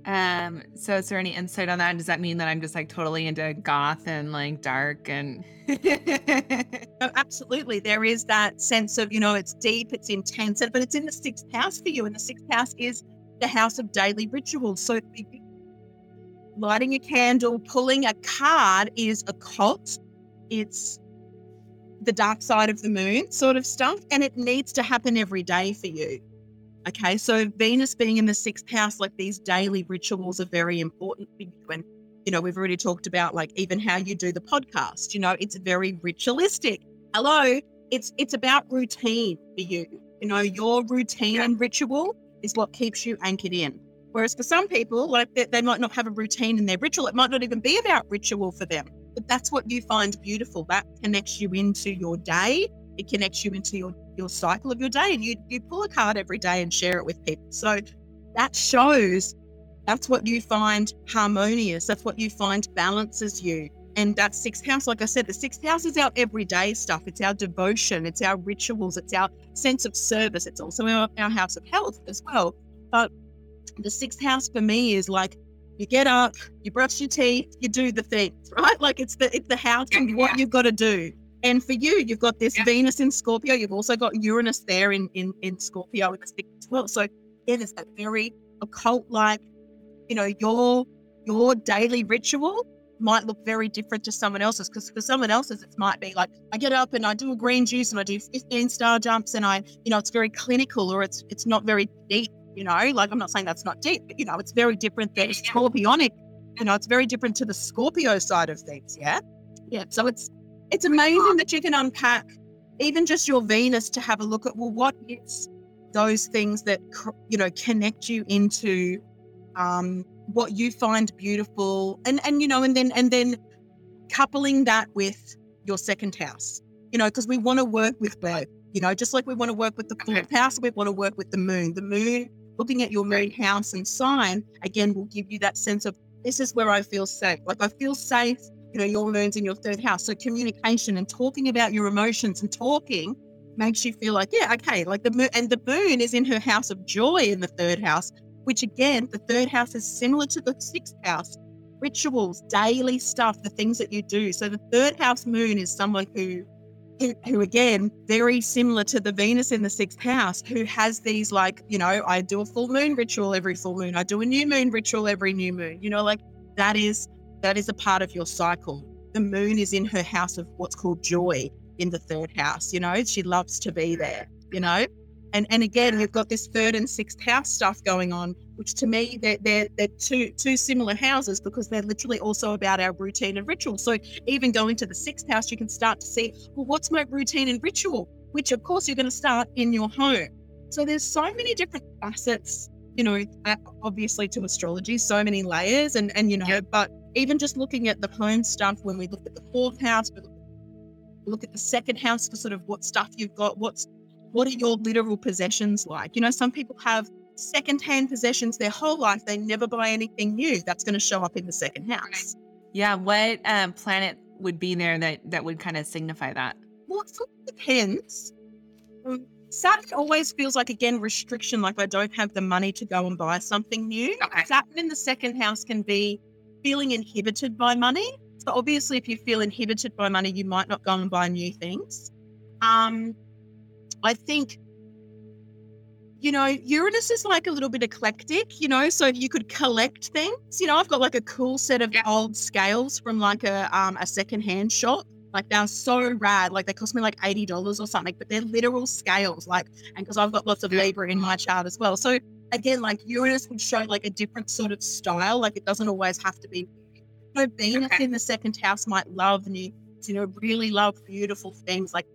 Um, so is there any insight on that? Does that mean that I'm just like totally into goth and like dark and no, absolutely. There is that sense of, you know, it's deep, it's intense, but it's in the sixth house for you. And the sixth house is the house of daily rituals. So lighting a candle, pulling a card is occult. It's the dark side of the moon sort of stuff. And it needs to happen every day for you. Okay, so Venus being in the sixth house, like these daily rituals are very important for you. And, you know, we've already talked about like even how you do the podcast, you know, it's very ritualistic. Hello, it's it's about routine for you. You know, your routine yeah. and ritual is what keeps you anchored in. Whereas for some people, like they, they might not have a routine in their ritual, it might not even be about ritual for them. But that's what you find beautiful. That connects you into your day. It connects you into your your cycle of your day and you you pull a card every day and share it with people. So that shows that's what you find harmonious. That's what you find balances you. And that sixth house, like I said, the sixth house is our everyday stuff. It's our devotion, it's our rituals, it's our sense of service. It's also our, our house of health as well. But the sixth house for me is like you get up, you brush your teeth, you do the things, right? Like it's the it's the house and what you've got to do. And for you, you've got this yeah. Venus in Scorpio. You've also got Uranus there in in, in Scorpio as well. So again, it's that very occult like, you know, your your daily ritual might look very different to someone else's because for someone else's it might be like I get up and I do a green juice and I do 15 star jumps and I you know it's very clinical or it's it's not very deep you know like I'm not saying that's not deep but you know it's very different than scorpionic you know it's very different to the Scorpio side of things yeah? Yeah. So it's it's amazing that you can unpack even just your Venus to have a look at well, what is those things that you know connect you into um, what you find beautiful, and and you know, and then and then coupling that with your second house, you know, because we want to work with both, you know, just like we want to work with the fourth house, we want to work with the moon. The moon, looking at your moon house and sign, again, will give you that sense of this is where I feel safe. Like I feel safe you know, your moon's in your third house. So communication and talking about your emotions and talking makes you feel like, yeah, okay, like the moon and the moon is in her house of joy in the third house, which again, the third house is similar to the sixth house. Rituals, daily stuff, the things that you do. So the third house moon is someone who who, again very similar to the venus in the sixth house who has these like you know i do a full moon ritual every full moon i do a new moon ritual every new moon you know like that is that is a part of your cycle. The moon is in her house of what's called joy in the third house. You know, she loves to be there, you know? And and again, you've got this third and sixth house stuff going on, which to me they're they're, they're two two similar houses because they're literally also about our routine and ritual. So even going to the sixth house, you can start to see, well, what's my routine and ritual? Which of course you're going to start in your home. So there's so many different facets, you know, uh, obviously to astrology, so many layers, and and you know, but even just looking at the home stuff, when we look at the fourth house, we look at the second house for sort of what stuff you've got, what's what are your literal possessions like? You know, some people have secondhand possessions their whole life. They never buy anything new. That's going to show up in the second house. Yeah. What um, planet would be there that that would kind of signify that? Well, it sort of depends. Um, Saturn always feels like again restriction, like I don't have the money to go and buy something new. Okay. Saturn in the second house can be feeling inhibited by money. So obviously, if you feel inhibited by money, you might not go and buy new things. Um, I think you know, Uranus is like a little bit eclectic, you know, so you could collect things. You know, I've got like a cool set of old scales from like a um a secondhand shop. Like they're so rad. Like they cost me like eighty dollars or something, but they're literal scales. Like, and because I've got lots of Libra in my chart as well, so again, like Uranus would show like a different sort of style. Like it doesn't always have to be. You know, Venus okay. in the second house might love new, you know, really love beautiful things. Like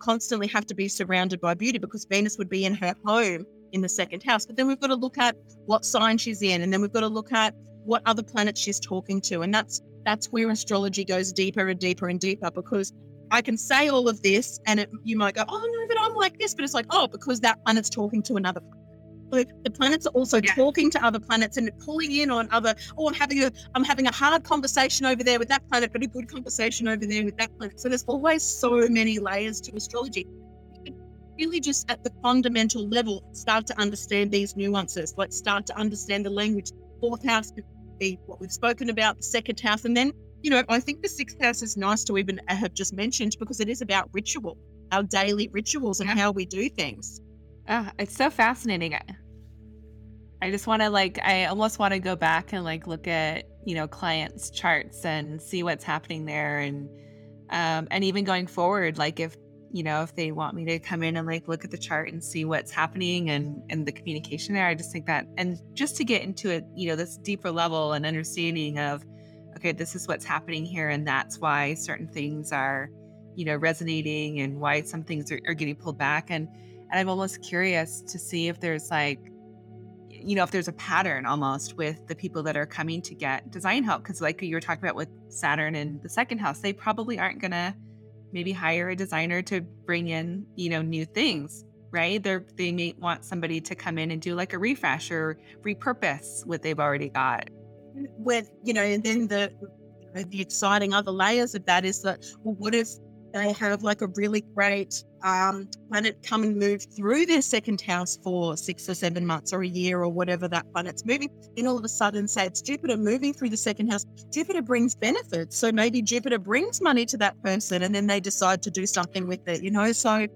constantly have to be surrounded by beauty because Venus would be in her home in the second house. But then we've got to look at what sign she's in, and then we've got to look at what other planets she's talking to, and that's that's where astrology goes deeper and deeper and deeper because I can say all of this, and it, you might go, "Oh no, but I'm like this," but it's like, "Oh, because that planet's talking to another." Planet the planets are also yeah. talking to other planets and pulling in on other oh i'm having a i'm having a hard conversation over there with that planet but a good conversation over there with that planet so there's always so many layers to astrology really just at the fundamental level start to understand these nuances like start to understand the language fourth house could be what we've spoken about the second house and then you know i think the sixth house is nice to even have just mentioned because it is about ritual our daily rituals and yeah. how we do things Oh, it's so fascinating. I just want to like I almost want to go back and like look at, you know, clients charts and see what's happening there and um and even going forward like if you know if they want me to come in and like look at the chart and see what's happening and and the communication there i just think that and just to get into it you know this deeper level and understanding of okay this is what's happening here and that's why certain things are you know resonating and why some things are, are getting pulled back and and I'm almost curious to see if there's like, you know, if there's a pattern almost with the people that are coming to get design help. Cause like you were talking about with Saturn in the second house, they probably aren't going to maybe hire a designer to bring in, you know, new things, right? They're, they may want somebody to come in and do like a refresh or repurpose what they've already got. With, you know, and then the, the exciting other layers of that is that, well, what if they have like a really great um, planet come and move through their second house for six or seven months or a year or whatever that planet's moving, then all of a sudden say it's Jupiter moving through the second house. Jupiter brings benefits. So maybe Jupiter brings money to that person and then they decide to do something with it, you know? So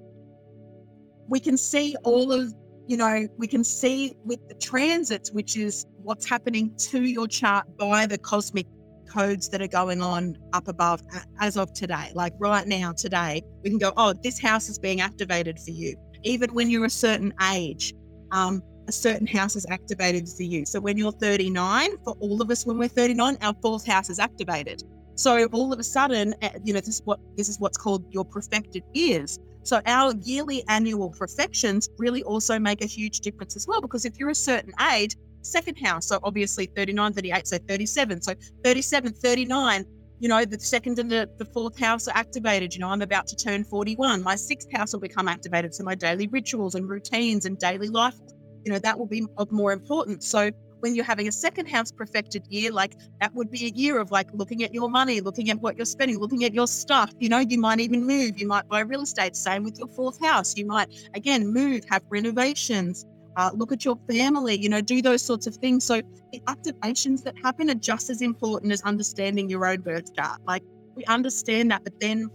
we can see all of, you know, we can see with the transits, which is what's happening to your chart by the cosmic codes that are going on up above as of today. Like right now, today, we can go, oh, this house is being activated for you. Even when you're a certain age, um, a certain house is activated for you. So when you're 39, for all of us, when we're 39, our fourth house is activated. So all of a sudden, eh, you know, this is what this is what's called your perfected years. So our yearly annual perfections really also make a huge difference as well. Because if you're a certain age, second house. So obviously 39, 38, so 37. So 37, 39, you know, the second and the, the fourth house are activated. You know, I'm about to turn 41. My sixth house will become activated. So my daily rituals and routines and daily life, you know, that will be of more importance. So when you're having a second house perfected year, like that would be a year of like looking at your money, looking at what you're spending, looking at your stuff. You know, you might even move, you might buy real estate. Same with your fourth house. You might, again, move, have renovations, uh, look at your family, you know, do those sorts of things. So the activations that happen are just as important as understanding your own birth chart. Like we understand that, but then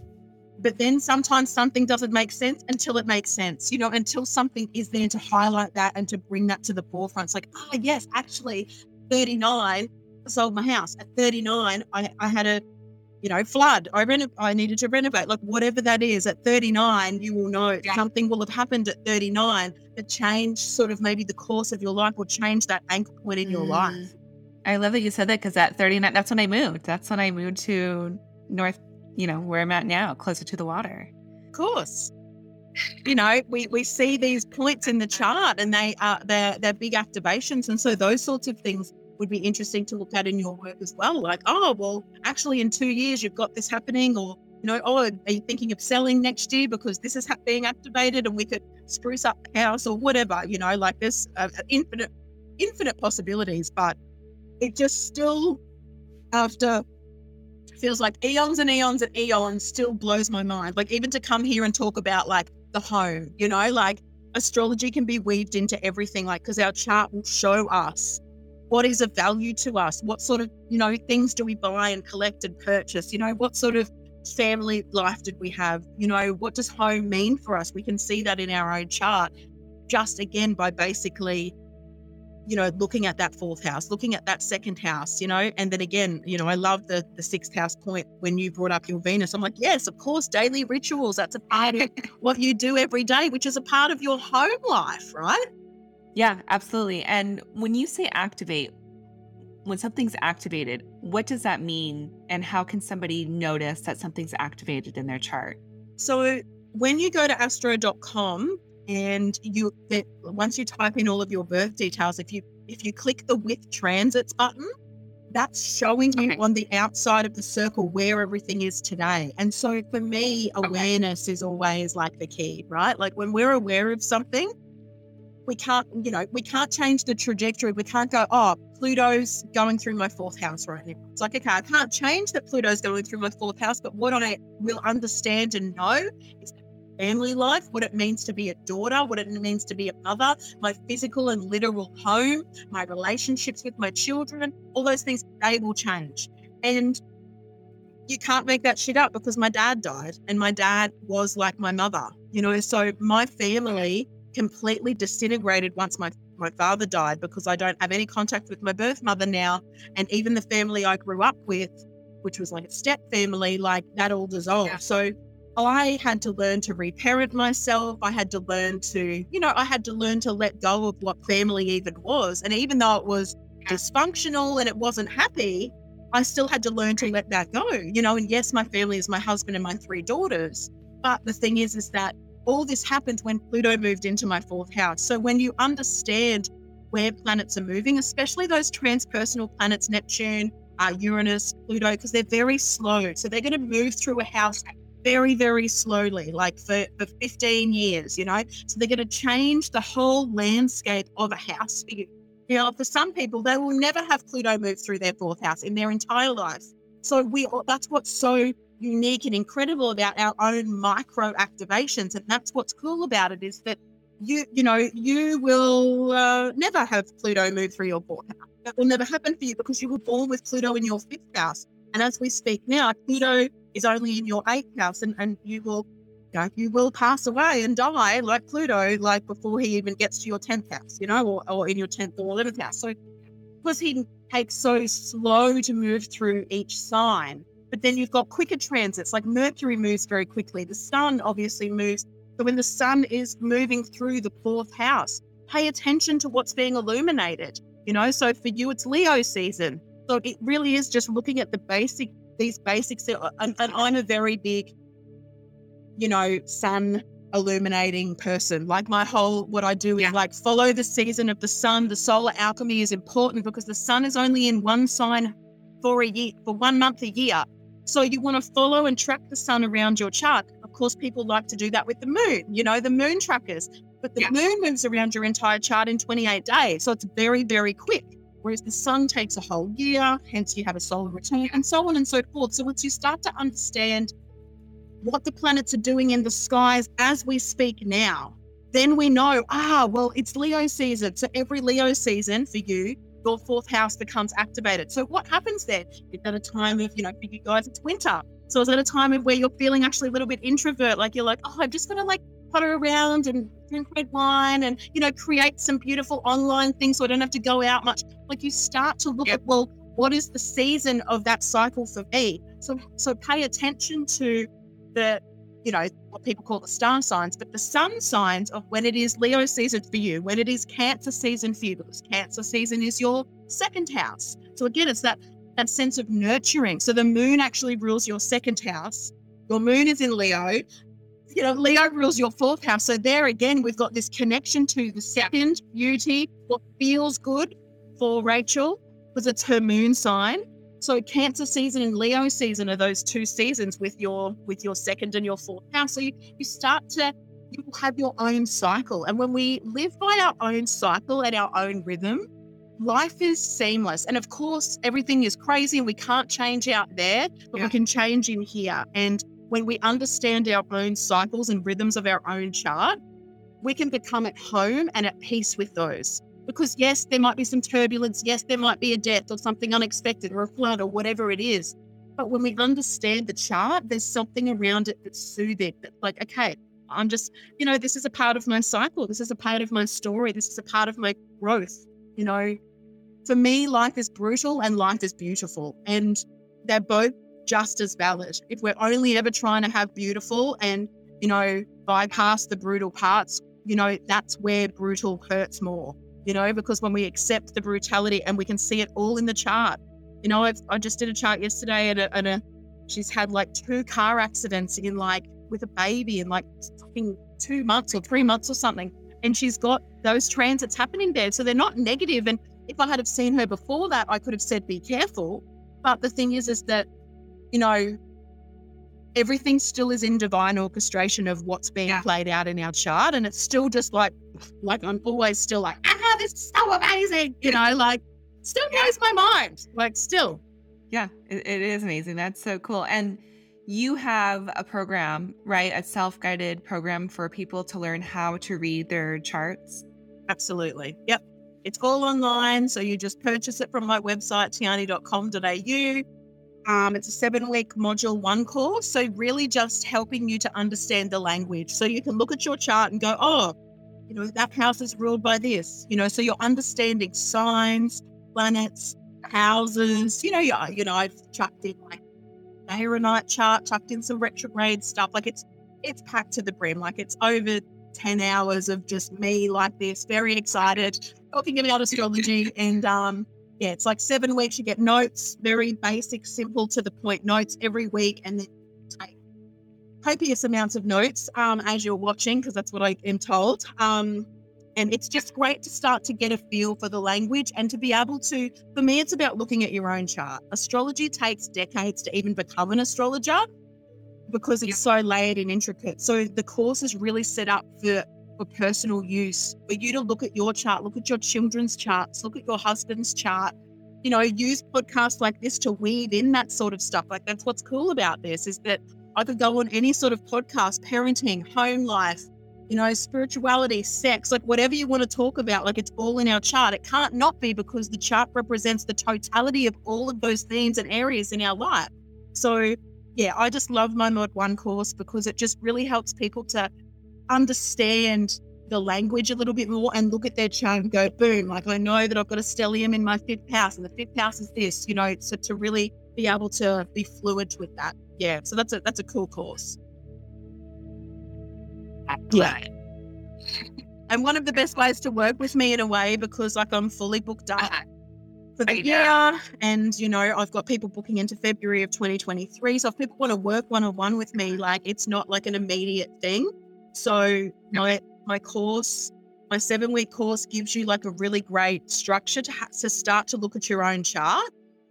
but then sometimes something doesn't make sense until it makes sense, you know, until something is there to highlight that and to bring that to the forefront. It's like, oh yes, actually 39, I sold my house. At 39, I, I had a you know, flood. I reno- I needed to renovate. Like whatever that is, at 39, you will know yeah. something will have happened at 39 that changed sort of maybe the course of your life or change that anchor point in mm. your life. I love that you said that because at 39, that's when I moved. That's when I moved to North, you know, where I'm at now, closer to the water. Of course. You know, we, we see these points in the chart and they are they're they're big activations. And so those sorts of things would be interesting to look at in your work as well. Like, oh, well, actually, in two years, you've got this happening, or, you know, oh, are you thinking of selling next year because this is being activated and we could spruce up the house or whatever, you know, like there's uh, infinite, infinite possibilities. But it just still, after feels like eons and eons and eons, still blows my mind. Like, even to come here and talk about like the home, you know, like astrology can be weaved into everything, like, because our chart will show us what is of value to us what sort of you know things do we buy and collect and purchase you know what sort of family life did we have you know what does home mean for us we can see that in our own chart just again by basically you know, looking at that fourth house, looking at that second house, you know, and then again, you know, I love the the sixth house point when you brought up your Venus. I'm like, yes, of course, daily rituals. That's a part of what you do every day, which is a part of your home life, right? Yeah, absolutely. And when you say activate, when something's activated, what does that mean? And how can somebody notice that something's activated in their chart? So when you go to astro.com, and you eh, once you type in all of your birth details if you if you click the with transits button that's showing you okay. on the outside of the circle where everything is today and so for me awareness okay. is always like the key right like when we're aware of something we can't you know we can't change the trajectory we can't go oh pluto's going through my fourth house right now it's like okay i can't change that pluto's going through my fourth house but what i will understand and know is family life, what it means to be a daughter, what it means to be a mother, my physical and literal home, my relationships with my children, all those things, they will change. And you can't make that shit up because my dad died and my dad was like my mother, you know. So my family completely disintegrated once my my father died because I don't have any contact with my birth mother now. And even the family I grew up with, which was like a step family, like that all dissolved. Yeah. So I had to learn to reparent myself. I had to learn to, you know, I had to learn to let go of what family even was. And even though it was dysfunctional and it wasn't happy, I still had to learn to let that go, you know. And yes, my family is my husband and my three daughters. But the thing is, is that all this happened when Pluto moved into my fourth house. So when you understand where planets are moving, especially those transpersonal planets, Neptune, uh, Uranus, Pluto, because they're very slow. So they're going to move through a house very, very slowly, like for, for 15 years, you know? So they're going to change the whole landscape of a house for you. You know, for some people, they will never have Pluto move through their fourth house in their entire life. So we all, that's what's so unique and incredible about our own micro activations. And that's what's cool about it is that you, you know, you will uh, never have Pluto move through your fourth house. That will never happen for you because you were born with Pluto in your fifth house. And as we speak now, Pluto is only in your eighth house, and, and you will you, know, you will pass away and die like Pluto, like before he even gets to your tenth house, you know, or, or in your tenth or eleventh house. So because he takes so slow to move through each sign, but then you've got quicker transits, like Mercury moves very quickly. The sun obviously moves. So when the sun is moving through the fourth house, pay attention to what's being illuminated. You know, so for you, it's Leo season. So it really is just looking at the basic, these basics. And, and I'm a very big, you know, sun illuminating person. Like my whole, what I do is yeah. like follow the season of the sun. The solar alchemy is important because the sun is only in one sign for a year, for one month a year. So you want to follow and track the sun around your chart. Of course, people like to do that with the moon, you know, the moon trackers. But the yeah. moon moves around your entire chart in 28 days. So it's very, very quick whereas the sun takes a whole year, hence you have a solar return, and so on and so forth. So once you start to understand what the planets are doing in the skies as we speak now, then we know, ah, well, it's Leo season. So every Leo season for you, your fourth house becomes activated. So what happens there? It's at a time of, you know, for you guys, it's winter. So it's at a time of where you're feeling actually a little bit introvert, like you're like, oh, I'm just gonna like potter around and drink red wine and you know create some beautiful online things so I don't have to go out much. Like you start to look yep. at well, what is the season of that cycle for me? So so pay attention to the you know what people call the star signs, but the sun signs of when it is Leo season for you, when it is Cancer season for you, because Cancer season is your second house. So again, it's that that sense of nurturing. So the moon actually rules your second house. Your moon is in Leo you know, Leo rules your fourth house. So there again, we've got this connection to the second beauty, what feels good for Rachel, because it's her moon sign. So Cancer season and Leo season are those two seasons with your with your second and your fourth house. So you, you start to you have your own cycle. And when we live by our own cycle and our own rhythm, life is seamless. And of course, everything is crazy and we can't change out there, but yeah. we can change in here. And when we understand our own cycles and rhythms of our own chart, we can become at home and at peace with those. Because, yes, there might be some turbulence. Yes, there might be a death or something unexpected or a flood or whatever it is. But when we understand the chart, there's something around it that's soothing. That's like, okay, I'm just, you know, this is a part of my cycle. This is a part of my story. This is a part of my growth. You know, for me, life is brutal and life is beautiful. And they're both just as valid. If we're only ever trying to have beautiful and, you know, bypass the brutal parts, you know, that's where brutal hurts more, you know, because when we accept the brutality and we can see it all in the chart. You know, I've, I just did a chart yesterday and a, and a she's had like two car accidents in like with a baby in like fucking two months or three months or something. And she's got those transits happening there. So they're not negative. And if I had have seen her before that, I could have said, be careful. But the thing is, is that, you know, everything still is in divine orchestration of what's being yeah. played out in our chart. And it's still just like, like I'm always still like, ah, this is so amazing. You know, like still blows my mind. Like still. Yeah, it, it is amazing. That's so cool. And you have a program, right? A self guided program for people to learn how to read their charts. Absolutely. Yep. It's all online. So you just purchase it from my website, tiarnie.com.au. Um, it's a seven week module one course. So, really just helping you to understand the language. So, you can look at your chart and go, oh, you know, that house is ruled by this, you know, so you're understanding signs, planets, houses. You know, you, you know, I've chucked in like day or night chart, chucked in some retrograde stuff. Like it's it's packed to the brim. Like it's over 10 hours of just me like this, very excited, talking about astrology. And um, yeah, it's like seven weeks. You get notes, very basic, simple to the point notes every week, and then take copious amounts of notes um, as you're watching, because that's what I am told. Um, and it's just great to start to get a feel for the language and to be able to, for me, it's about looking at your own chart. Astrology takes decades to even become an astrologer because it's so layered and intricate. So the course is really set up for for personal use, for you to look at your chart, look at your children's charts, look at your husband's chart. You know, use podcasts like this to weave in that sort of stuff. Like that's what's cool about this is that I could go on any sort of podcast, parenting, home life, you know, spirituality, sex, like whatever you want to talk about, like it's all in our chart. It can't not be because the chart represents the totality of all of those themes and areas in our life. So, yeah, I just love my Mod 1 course because it just really helps people to understand the language a little bit more and look at their chart and go, boom, like I know that I've got a stellium in my fifth house and the fifth house is this, you know, so to really be able to be fluid with that. Yeah. So that's a that's a cool course. Yeah. and one of the best ways to work with me in a way because like I'm fully booked up uh-huh. for the year and you know I've got people booking into February of 2023 so if people want to work one-on-one with me like it's not like an immediate thing so my my course my seven week course gives you like a really great structure to, ha- to start to look at your own chart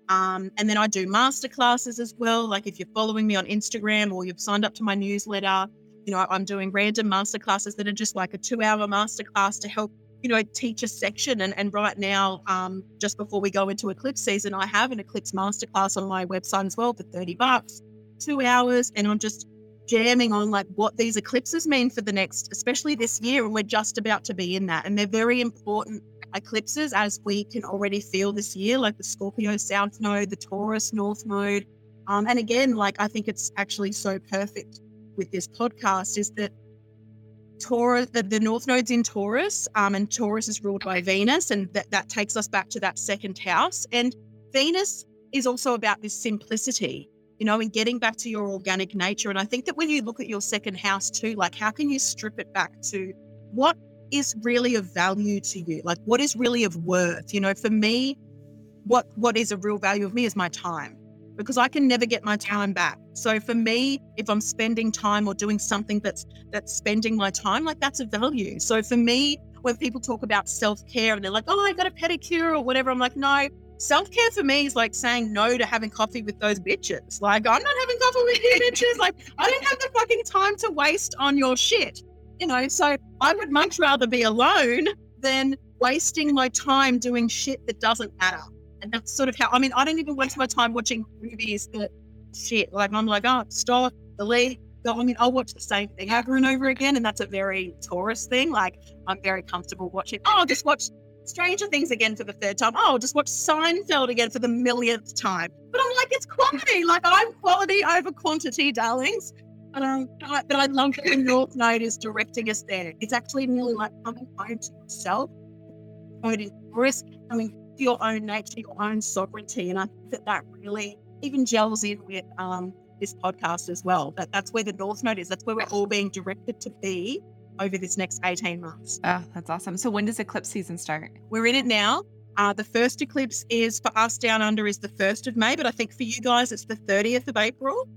um, and then I do master classes as well. Like if you're following me on Instagram or you've signed up to my newsletter, you know, I'm doing random master classes that are just like a two hour master class to help, you know, teach a section. And, and right now, um, just before we go into eclipse season, I have an eclipse master class on my website as well for 30 bucks, two hours. And I'm just jamming on like what these eclipses mean for the next, especially this year. And we're just about to be in that. And they're very important eclipses as we can already feel this year, like the Scorpio South Node, the Taurus North Node. Um, and again, like I think it's actually so perfect with this podcast is that Taurus, the, the North Node's in Taurus, um, and Taurus is ruled by Venus, and that, that takes us back to that second house. And Venus is also about this simplicity, you know, and getting back to your organic nature. And I think that when you look at your second house too, like how can you strip it back to what is really of value to you? Like what is really of worth? You know, for me, what what is a real value of me is my time because I can never get my time back. So for me, if I'm spending time or doing something that's that's spending my time, like that's a value. So for me, when people talk about self-care and they're like, "Oh, I got a pedicure or whatever," I'm like, "No, self-care for me is like saying no to having coffee with those bitches. Like, I'm not having coffee with you bitches. Like, I don't have the fucking time to waste on your shit. You know, so I would much rather be alone than wasting my time doing shit that doesn't matter. And that's sort of how, I mean, I don't even waste my time watching movies that shit. Like, I'm like, oh, stop, delete. Go. I mean, I'll watch the same thing over and over again. And that's a very Taurus thing. Like, I'm very comfortable watching, oh, I'll just watch Stranger Things again for the third time. Oh, I'll just watch Seinfeld again for the millionth time. But I'm like, it's quality. Like, I'm quality over quantity, darlings. But, um, I, but I love that the North Node is directing us there. It's actually really like coming home to yourself, going risk, coming to your own nature, your own sovereignty. And I think that that really even gels in with um, this podcast as well. That that's where the North Node is. That's where we're all being directed to be over this next 18 months. Oh, that's awesome. So when does eclipse season start? We're in it now. Uh, the first eclipse is for us down under is the 1st of May, but I think for you guys it's the 30th of April.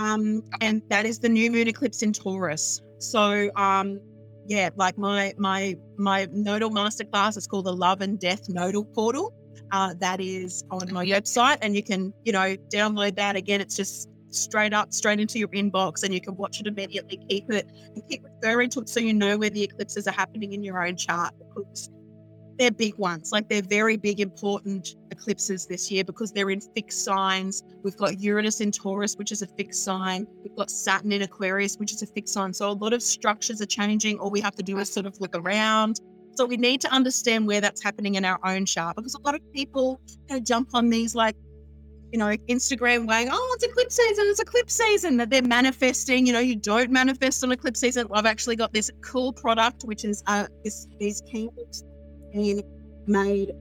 Um, and that is the new moon eclipse in Taurus. So um, yeah, like my my my nodal masterclass is called the Love and Death Nodal Portal. Uh, that is on my website, and you can you know download that. Again, it's just straight up, straight into your inbox, and you can watch it immediately. Keep it and keep referring to it so you know where the eclipses are happening in your own chart because they're big ones. Like they're very big, important eclipses this year because they're in fixed signs. We've got Uranus in Taurus, which is a fixed sign. We've got Saturn in Aquarius, which is a fixed sign. So a lot of structures are changing. All we have to do is sort of look around. So we need to understand where that's happening in our own chart because a lot of people you know, jump on these like you know, Instagram weighing, oh, it's eclipse season, it's eclipse season, that they're manifesting. You know, you don't manifest on eclipse season. I've actually got this cool product, which is uh, this, these candles and made.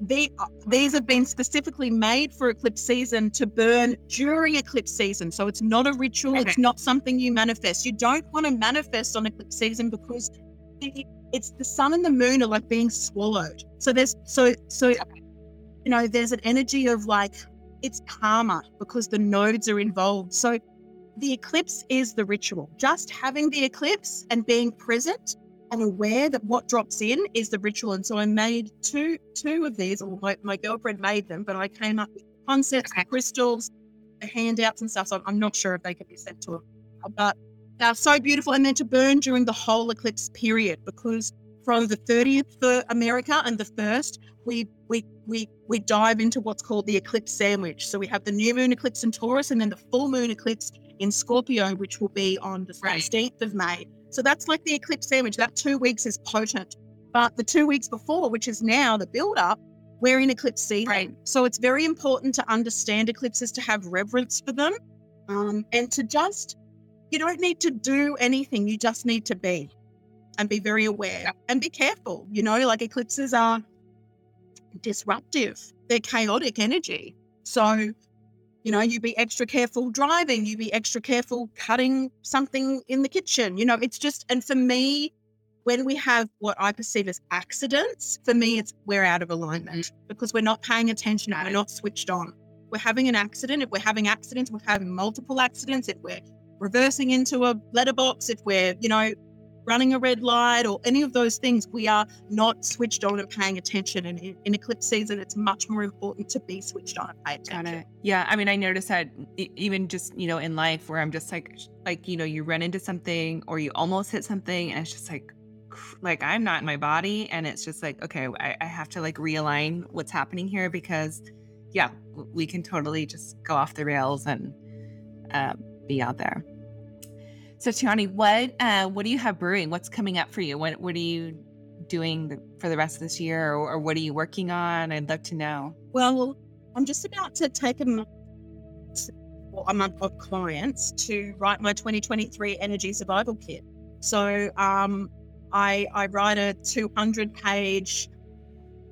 They, these have been specifically made for eclipse season to burn during eclipse season. So it's not a ritual. Okay. It's not something you manifest. You don't want to manifest on eclipse season because it's the sun and the moon are like being swallowed. So there's so so you know there's an energy of like it's karma because the nodes are involved. So the eclipse is the ritual. Just having the eclipse and being present and aware that what drops in is the ritual. And so I made two two of these, or my, my girlfriend made them, but I came up with concepts, okay. crystals, the handouts and stuff. So I'm not sure if they can be sent to them. But they're so beautiful and then to burn during the whole eclipse period because from the 30th for America and the first, we we we we dive into what's called the eclipse sandwich. So we have the new moon eclipse in Taurus and then the full moon eclipse in Scorpio, which will be on the 16th of May. So that's like the eclipse sandwich. That two weeks is potent. But the two weeks before, which is now the build up, we're in eclipse season. Right. So it's very important to understand eclipses, to have reverence for them, um, and to just, you don't need to do anything. You just need to be and be very aware and be careful. You know, like eclipses are disruptive, they're chaotic energy. So you know, you be extra careful driving, you be extra careful cutting something in the kitchen. You know, it's just, and for me, when we have what I perceive as accidents, for me, it's we're out of alignment mm. because we're not paying attention, we're not switched on. We're having an accident. If we're having accidents, we're having multiple accidents. If we're reversing into a letterbox, if we're, you know, running a red light or any of those things, we are not switched on and paying attention. And in, in eclipse season, it's much more important to be switched on and pay attention. Yeah. I mean, I noticed that even just, you know, in life where I'm just like, like, you know, you run into something or you almost hit something and it's just like, like I'm not in my body. And it's just like, okay, I, I have to like realign what's happening here because, yeah, we can totally just go off the rails and uh, be out there. So Tiarnie, what uh, what do you have brewing? What's coming up for you? What what are you doing for the rest of this year, or, or what are you working on? I'd love to know. Well, I'm just about to take a month of clients to write my 2023 energy survival kit. So um, I I write a 200 page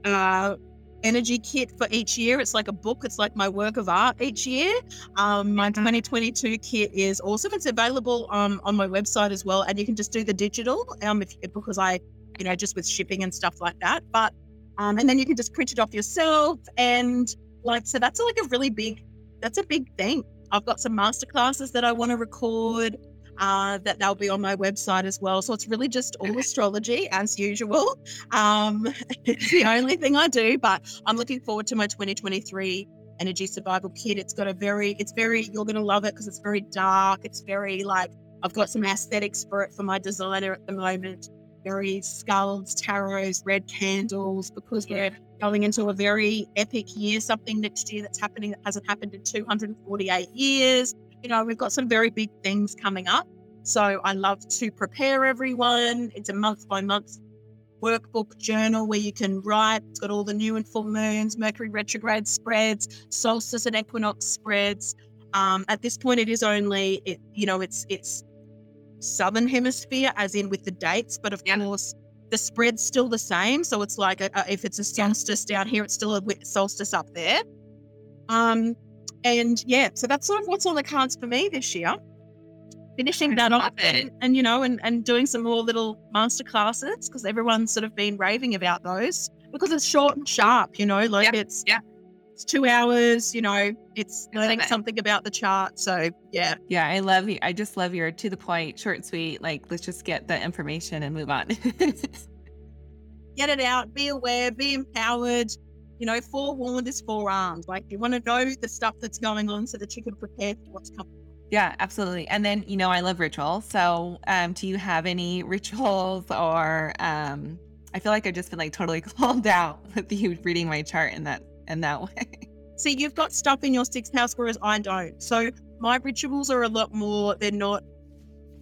uh, energy kit for each year. It's like a book. It's like my work of art each year. Um, my 2022 kit is awesome. It's available um, on my website as well, and you can just do the digital um, if, because I, you know, just with shipping and stuff like that. But um, and then you can just print it off yourself, and like so, that's like a really big, that's a big thing. I've got some masterclasses that I want to record uh, that they'll be on my website as well. So it's really just all astrology as usual. Um, it's the only thing I do, but I'm looking forward to my 2023 energy survival kit. It's got a very, it's very, you're going to love it because it's very dark. It's very like, I've got some aesthetics for it for my designer at the moment. Very skulls, tarots, red candles, because we're going into a very epic year, something next year that's happening that hasn't happened in 248 years you know, we've got some very big things coming up. So I love to prepare everyone. It's a month by month workbook journal where you can write. It's got all the new and full moons, Mercury retrograde spreads, solstice and equinox spreads. Um, at this point, it is only it, you know it's it's southern hemisphere, as in with the dates, but of Yeah. course the spread's still the same. So it's like a, a- if it's a solstice down here, it's still a solstice up there. Um, and yeah, so that's sort of what's on the cards for me this year. Finishing that off and, and you know, and, and doing some more little master classes because everyone's sort of been raving about those because it's short and sharp, you know, like Yeah, it's yeah. it's two hours, you know, it's learning something about the chart. So yeah, Yeah, I love you. I just love your to the point, short, and sweet. Like, let's just get the information and move on. get it out, be aware, be empowered. You know, forewarned is forearmed. Like you want to know the stuff that's going on so that you can prepare for what's coming. yeah, absolutely. And then, you know, I love rituals. So, um, do you have any rituals or, um, I feel like I've just been like totally called out with you reading my chart in that in that way. See, you've got stuff in your sixth house, whereas I don't. So my rituals are a lot more, they're not,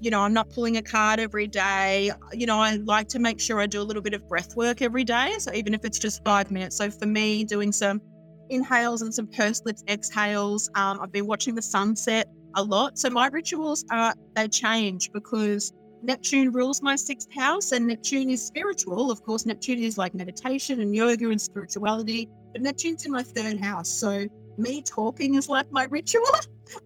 you know, I'm not pulling a card every day. You know, I like to make sure I do a little bit of breath work every day. So even if it's just five minutes. So for me, doing some inhales and some pursed lips exhales. Um, I've been watching the sunset a lot. So my rituals are, they change because Neptune rules my sixth house and Neptune is spiritual. Of course, Neptune is like meditation and yoga and spirituality, but Neptune's in my third house. So me talking is like my ritual.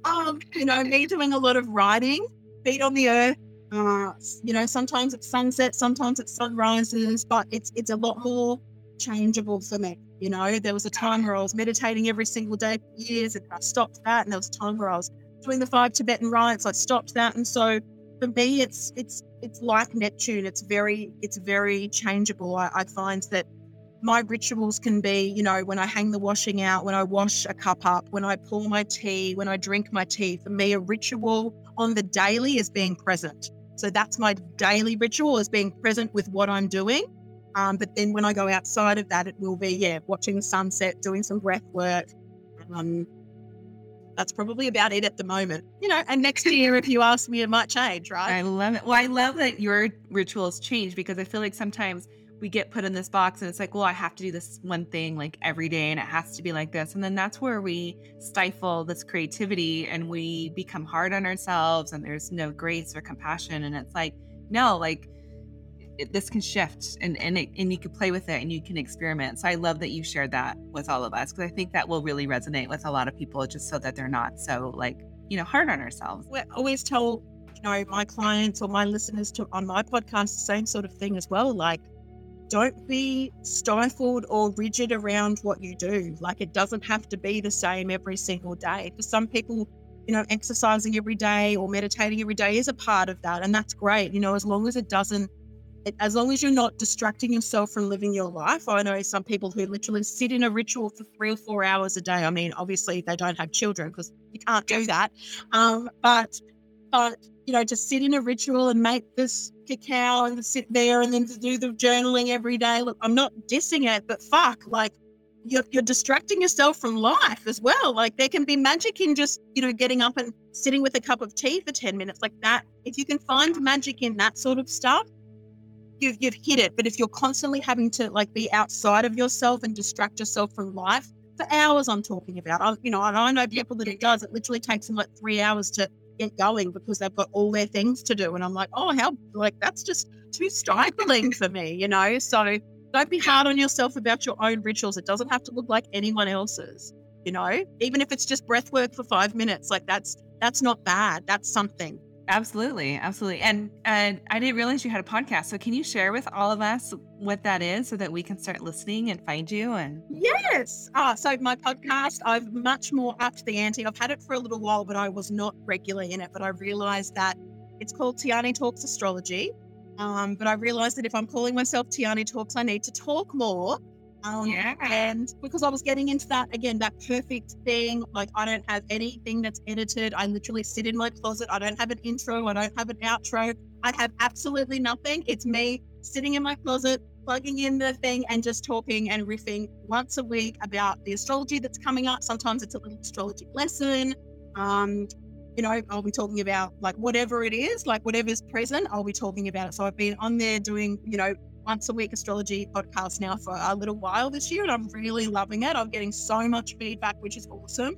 Um, you know, me doing a lot of writing, feet on the earth. Uh, you know, sometimes it's sunset, sometimes it's sunrises, but it's it's a lot more changeable for me. You know, there was a time where I was meditating every single day for years and I stopped that. And there was a time where I was doing the five Tibetan rites, I stopped that. And so for me it's it's it's like Neptune. It's very it's very changeable. I, I find that my rituals can be, you know, when I hang the washing out, when I wash a cup up, when I pour my tea, when I drink my tea. For me, a ritual on the daily is being present. So that's my daily ritual is being present with what I'm doing. Um, but then when I go outside of that, it will be, yeah, watching the sunset, doing some breath work. Um, that's probably about it at the moment. You know, and next year, if you ask me, it might change, right? I love it. Well, I love that your rituals change because I feel like sometimes we get put in this box and it's like, well, I have to do this one thing like every day and it has to be like this. And then that's where we stifle this creativity and we become hard on ourselves and there's no grace or compassion. And it's like, no, like it, this can shift and and, it, and you can play with it and you can experiment. So I love that you shared that with all of us because I think that will really resonate with a lot of people just so that they're not so like, you know, hard on ourselves. I always tell you know my clients or my listeners to on my podcast the same sort of thing as well like don't be stifled or rigid around what you do. Like it doesn't have to be the same every single day. For some people you know exercising every day or meditating every day is a part of that and that's great you know as long as it doesn't it, as long as you're not distracting yourself from living your life. I know some people who literally sit in a ritual for three or four hours a day. I mean obviously they don't have children because you can't do that. Um, but but you know, to sit in a ritual and make this cacao and sit there and then to do the journaling every day. Look, I'm not dissing it, but fuck, like you're, you're distracting yourself from life as well. Like there can be magic in just, you know, getting up and sitting with a cup of tea for 10 minutes like that. If you can find magic in that sort of stuff, you've, you've hit it. But if you're constantly having to like be outside of yourself and distract yourself from life for hours, I'm talking about, I, you know, and I know people that it does, it literally takes them like three hours to get going because they've got all their things to do. And I'm like, oh, how, like, that's just too stifling for me, you know? So don't be hard on yourself about your own rituals. It doesn't have to look like anyone else's, you know? Even if it's just breath work for five minutes, like, that's, that's not bad. That's something. Absolutely, absolutely. And I didn't realize you had a podcast. So can you share with all of us what that is so that we can start listening and find you and Yes. Ah, so my podcast, I've much more upped the ante. I've had it for a little while, but I was not regular in it. But I realized that it's called Tiarnie Talks Astrology. Um, but I realized that if I'm calling myself Tiarnie Talks, I need to talk more. Um, Yeah. And because I was getting into that again, that perfect thing, like I don't have anything that's edited. I literally sit in my closet. I don't have an intro. I don't have an outro. I have absolutely nothing. It's me sitting in my closet, plugging in the thing and just talking and riffing once a week about the astrology that's coming up. Sometimes it's a little astrology lesson. Um, you know, I'll be talking about like whatever it is, like whatever's present, I'll be talking about it. So I've been on there doing, you know, once a week astrology podcast now for a little while this year, and I'm really loving it. I'm getting so much feedback, which is awesome.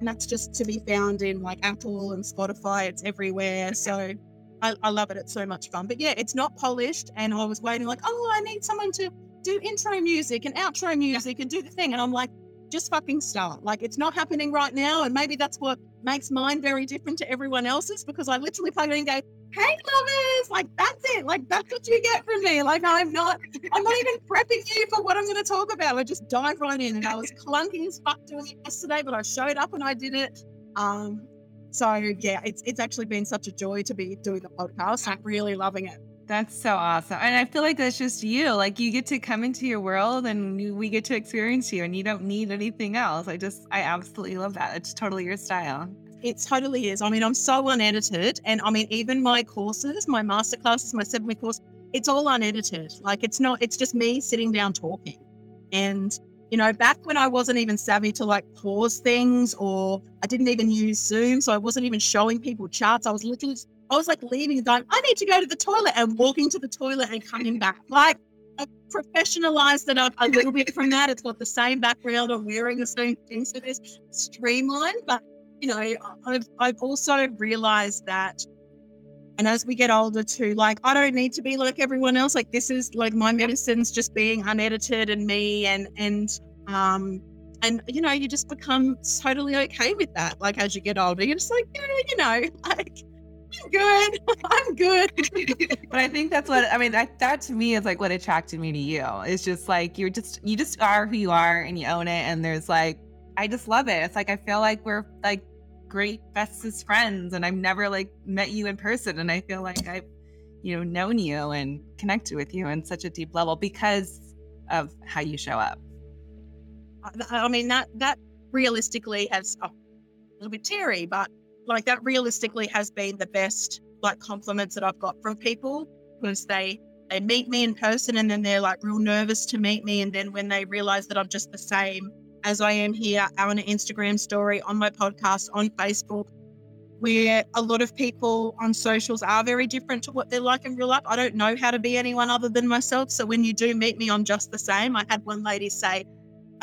and that's just to be found in like Apple and Spotify. It's everywhere. So I, I love it. It's so much fun. But yeah, it's not polished. And I was waiting like, oh, I need someone to do intro music and outro music and do the thing. And I'm like, just fucking start. Like it's not happening right now. And maybe that's what makes mine very different to everyone else's because I literally plug it and go, hey lovers, like that's it. Like that's what you get from me. Like I'm not, I'm not even prepping you for what I'm going to talk about. I just dive right in. And I was clunky as fuck doing it yesterday, but I showed up and I did it. Um, so yeah, it's it's actually been such a joy to be doing the podcast. I'm really loving it. That's so awesome. And I feel like that's just you. Like you get to come into your world and we get to experience you and you don't need anything else. I just, I absolutely love that. It's totally your style. It totally is. I mean, I'm so unedited. And I mean, even my courses, my master classes, my seven week course, it's all unedited. Like it's not, it's just me sitting down talking. And, you know, back when I wasn't even savvy to like pause things or I didn't even use Zoom. So I wasn't even showing people charts. I was literally I was like leaving and going, I need to go to the toilet and walking to the toilet and coming back. Like professionalized it up a little bit from that. It's got the same background. I'm wearing the same things. So this streamlined. But, you know, I've, I've also realized that and as we get older too, like I don't need to be like everyone else. Like this is like my medicine's just being unedited and me and and um and you know, you just become totally okay with that. Like as you get older, you're just like, yeah, you know, like I'm good. I'm good. but I think that's what I mean. That that to me is like what attracted me to you. It's just like you're just you just are who you are and you own it. And there's like I just love it. It's like I feel like we're like great bestest friends, and I've never like met you in person, and I feel like I've you know known you and connected with you on such a deep level because of how you show up. I mean that that realistically has oh, a little bit teary, but like that realistically has been the best like compliments that I've got from people because they they meet me in person and then they're like real nervous to meet me and then when they realize that I'm just the same as I am here on an Instagram story on my podcast on Facebook where a lot of people on socials are very different to what they're like in real life. I don't know how to be anyone other than myself. So when you do meet me, I'm just the same. I had one lady say,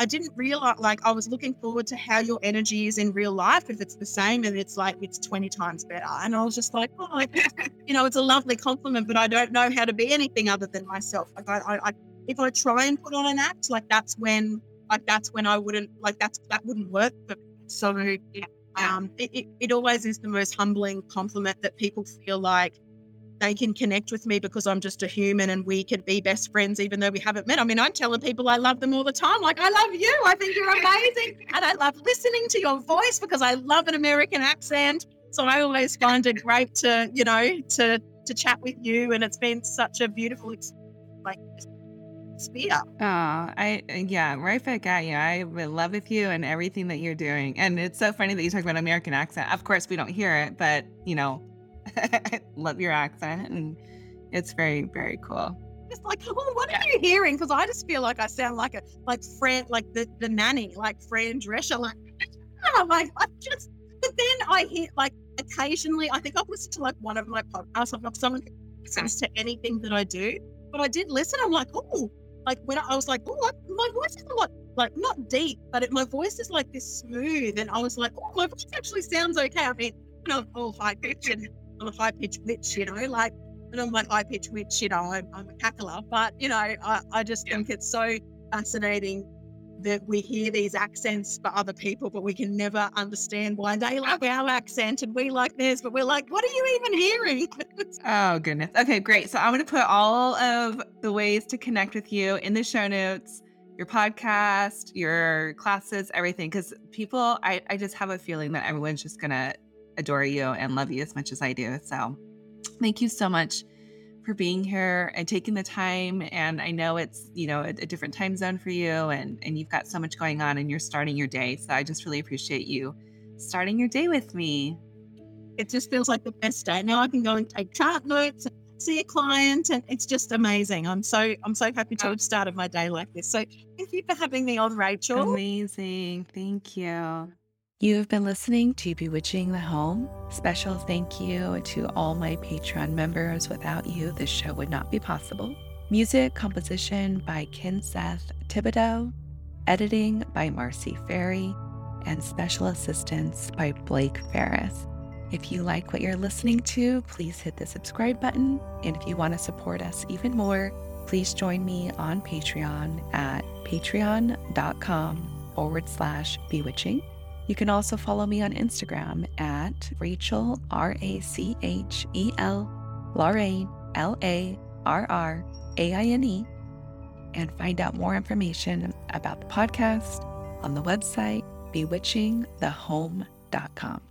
I didn't realize, like, I was looking forward to how your energy is in real life. If it's the same and it's like it's 20 times better. And I was just like, oh, like, you know, it's a lovely compliment, but I don't know how to be anything other than myself. Like, I, I, I, if I try and put on an act, like, that's when, like, that's when I wouldn't, like, that's, that wouldn't work. But so, yeah, um, it, it, it always is the most humbling compliment that people feel like, they can connect with me because I'm just a human and we could be best friends even though we haven't met. I mean, I'm telling people I love them all the time. Like, I love you. I think you're amazing. and I love listening to your voice because I love an American accent. So I always find it great to, you know, to to chat with you. And it's been such a beautiful like sphere. Oh, I uh, yeah, right back at you. I would love with you and everything that you're doing. And it's so funny that you talk about American accent. Of course, we don't hear it, but you know, I love your accent, and it's very, very cool. It's like, oh, what are you hearing? Because I just feel like I sound like a like Fran, like the, the nanny, like Fran Drescher, like, I'm like I just. But then I hear like occasionally, I think I've listened to like one of my podcasts. I've got someone who listens to anything that I do, but I did listen. I'm like, oh, like when I, I was like, oh, my voice is a lot like not deep, but it, my voice is like this smooth, and I was like, oh, my voice actually sounds okay. I mean, you know, I'm all high pitch and I'm a high pitched witch, you know, like, and I'm like high pitched witch, you know, I'm, I'm a cackler. But, you know, I, I just yeah. think it's so fascinating that we hear these accents for other people, but we can never understand why they ah. like our accent and we like theirs. But we're like, what are you even hearing? oh, goodness. Okay, great. So I'm going to put all of the ways to connect with you in the show notes your podcast, your classes, everything. Because people, I, I just have a feeling that everyone's just going to adore you and love you as much as I do. So thank you so much for being here and taking the time. And I know it's, you know, a, a, different time zone for you and, and you've got so much going on and you're starting your day. So I just really appreciate you starting your day with me. It just feels like the best day. Now I can go and take chart notes and see a client and it's just amazing. I'm so I'm so happy to oh. have started my day like this. So thank you for having me on, Rachel. Amazing. Thank you. You have been listening to Bewitching the Home. Special thank you to all my Patreon members. Without you, this show would not be possible. Music composition by Ken Seth Thibodeau. Editing by Marcy Ferry. and special assistance by Blake Ferris. If you like what you're listening to, please hit the subscribe button. And if you want to support us even more, please join me on Patreon at patreon.com forward slash bewitching. You can also follow me on Instagram at Rachel, R A C H E L, Larraine, L A R R A I N E, and find out more information about the podcast on the website bewitchingthehome.com.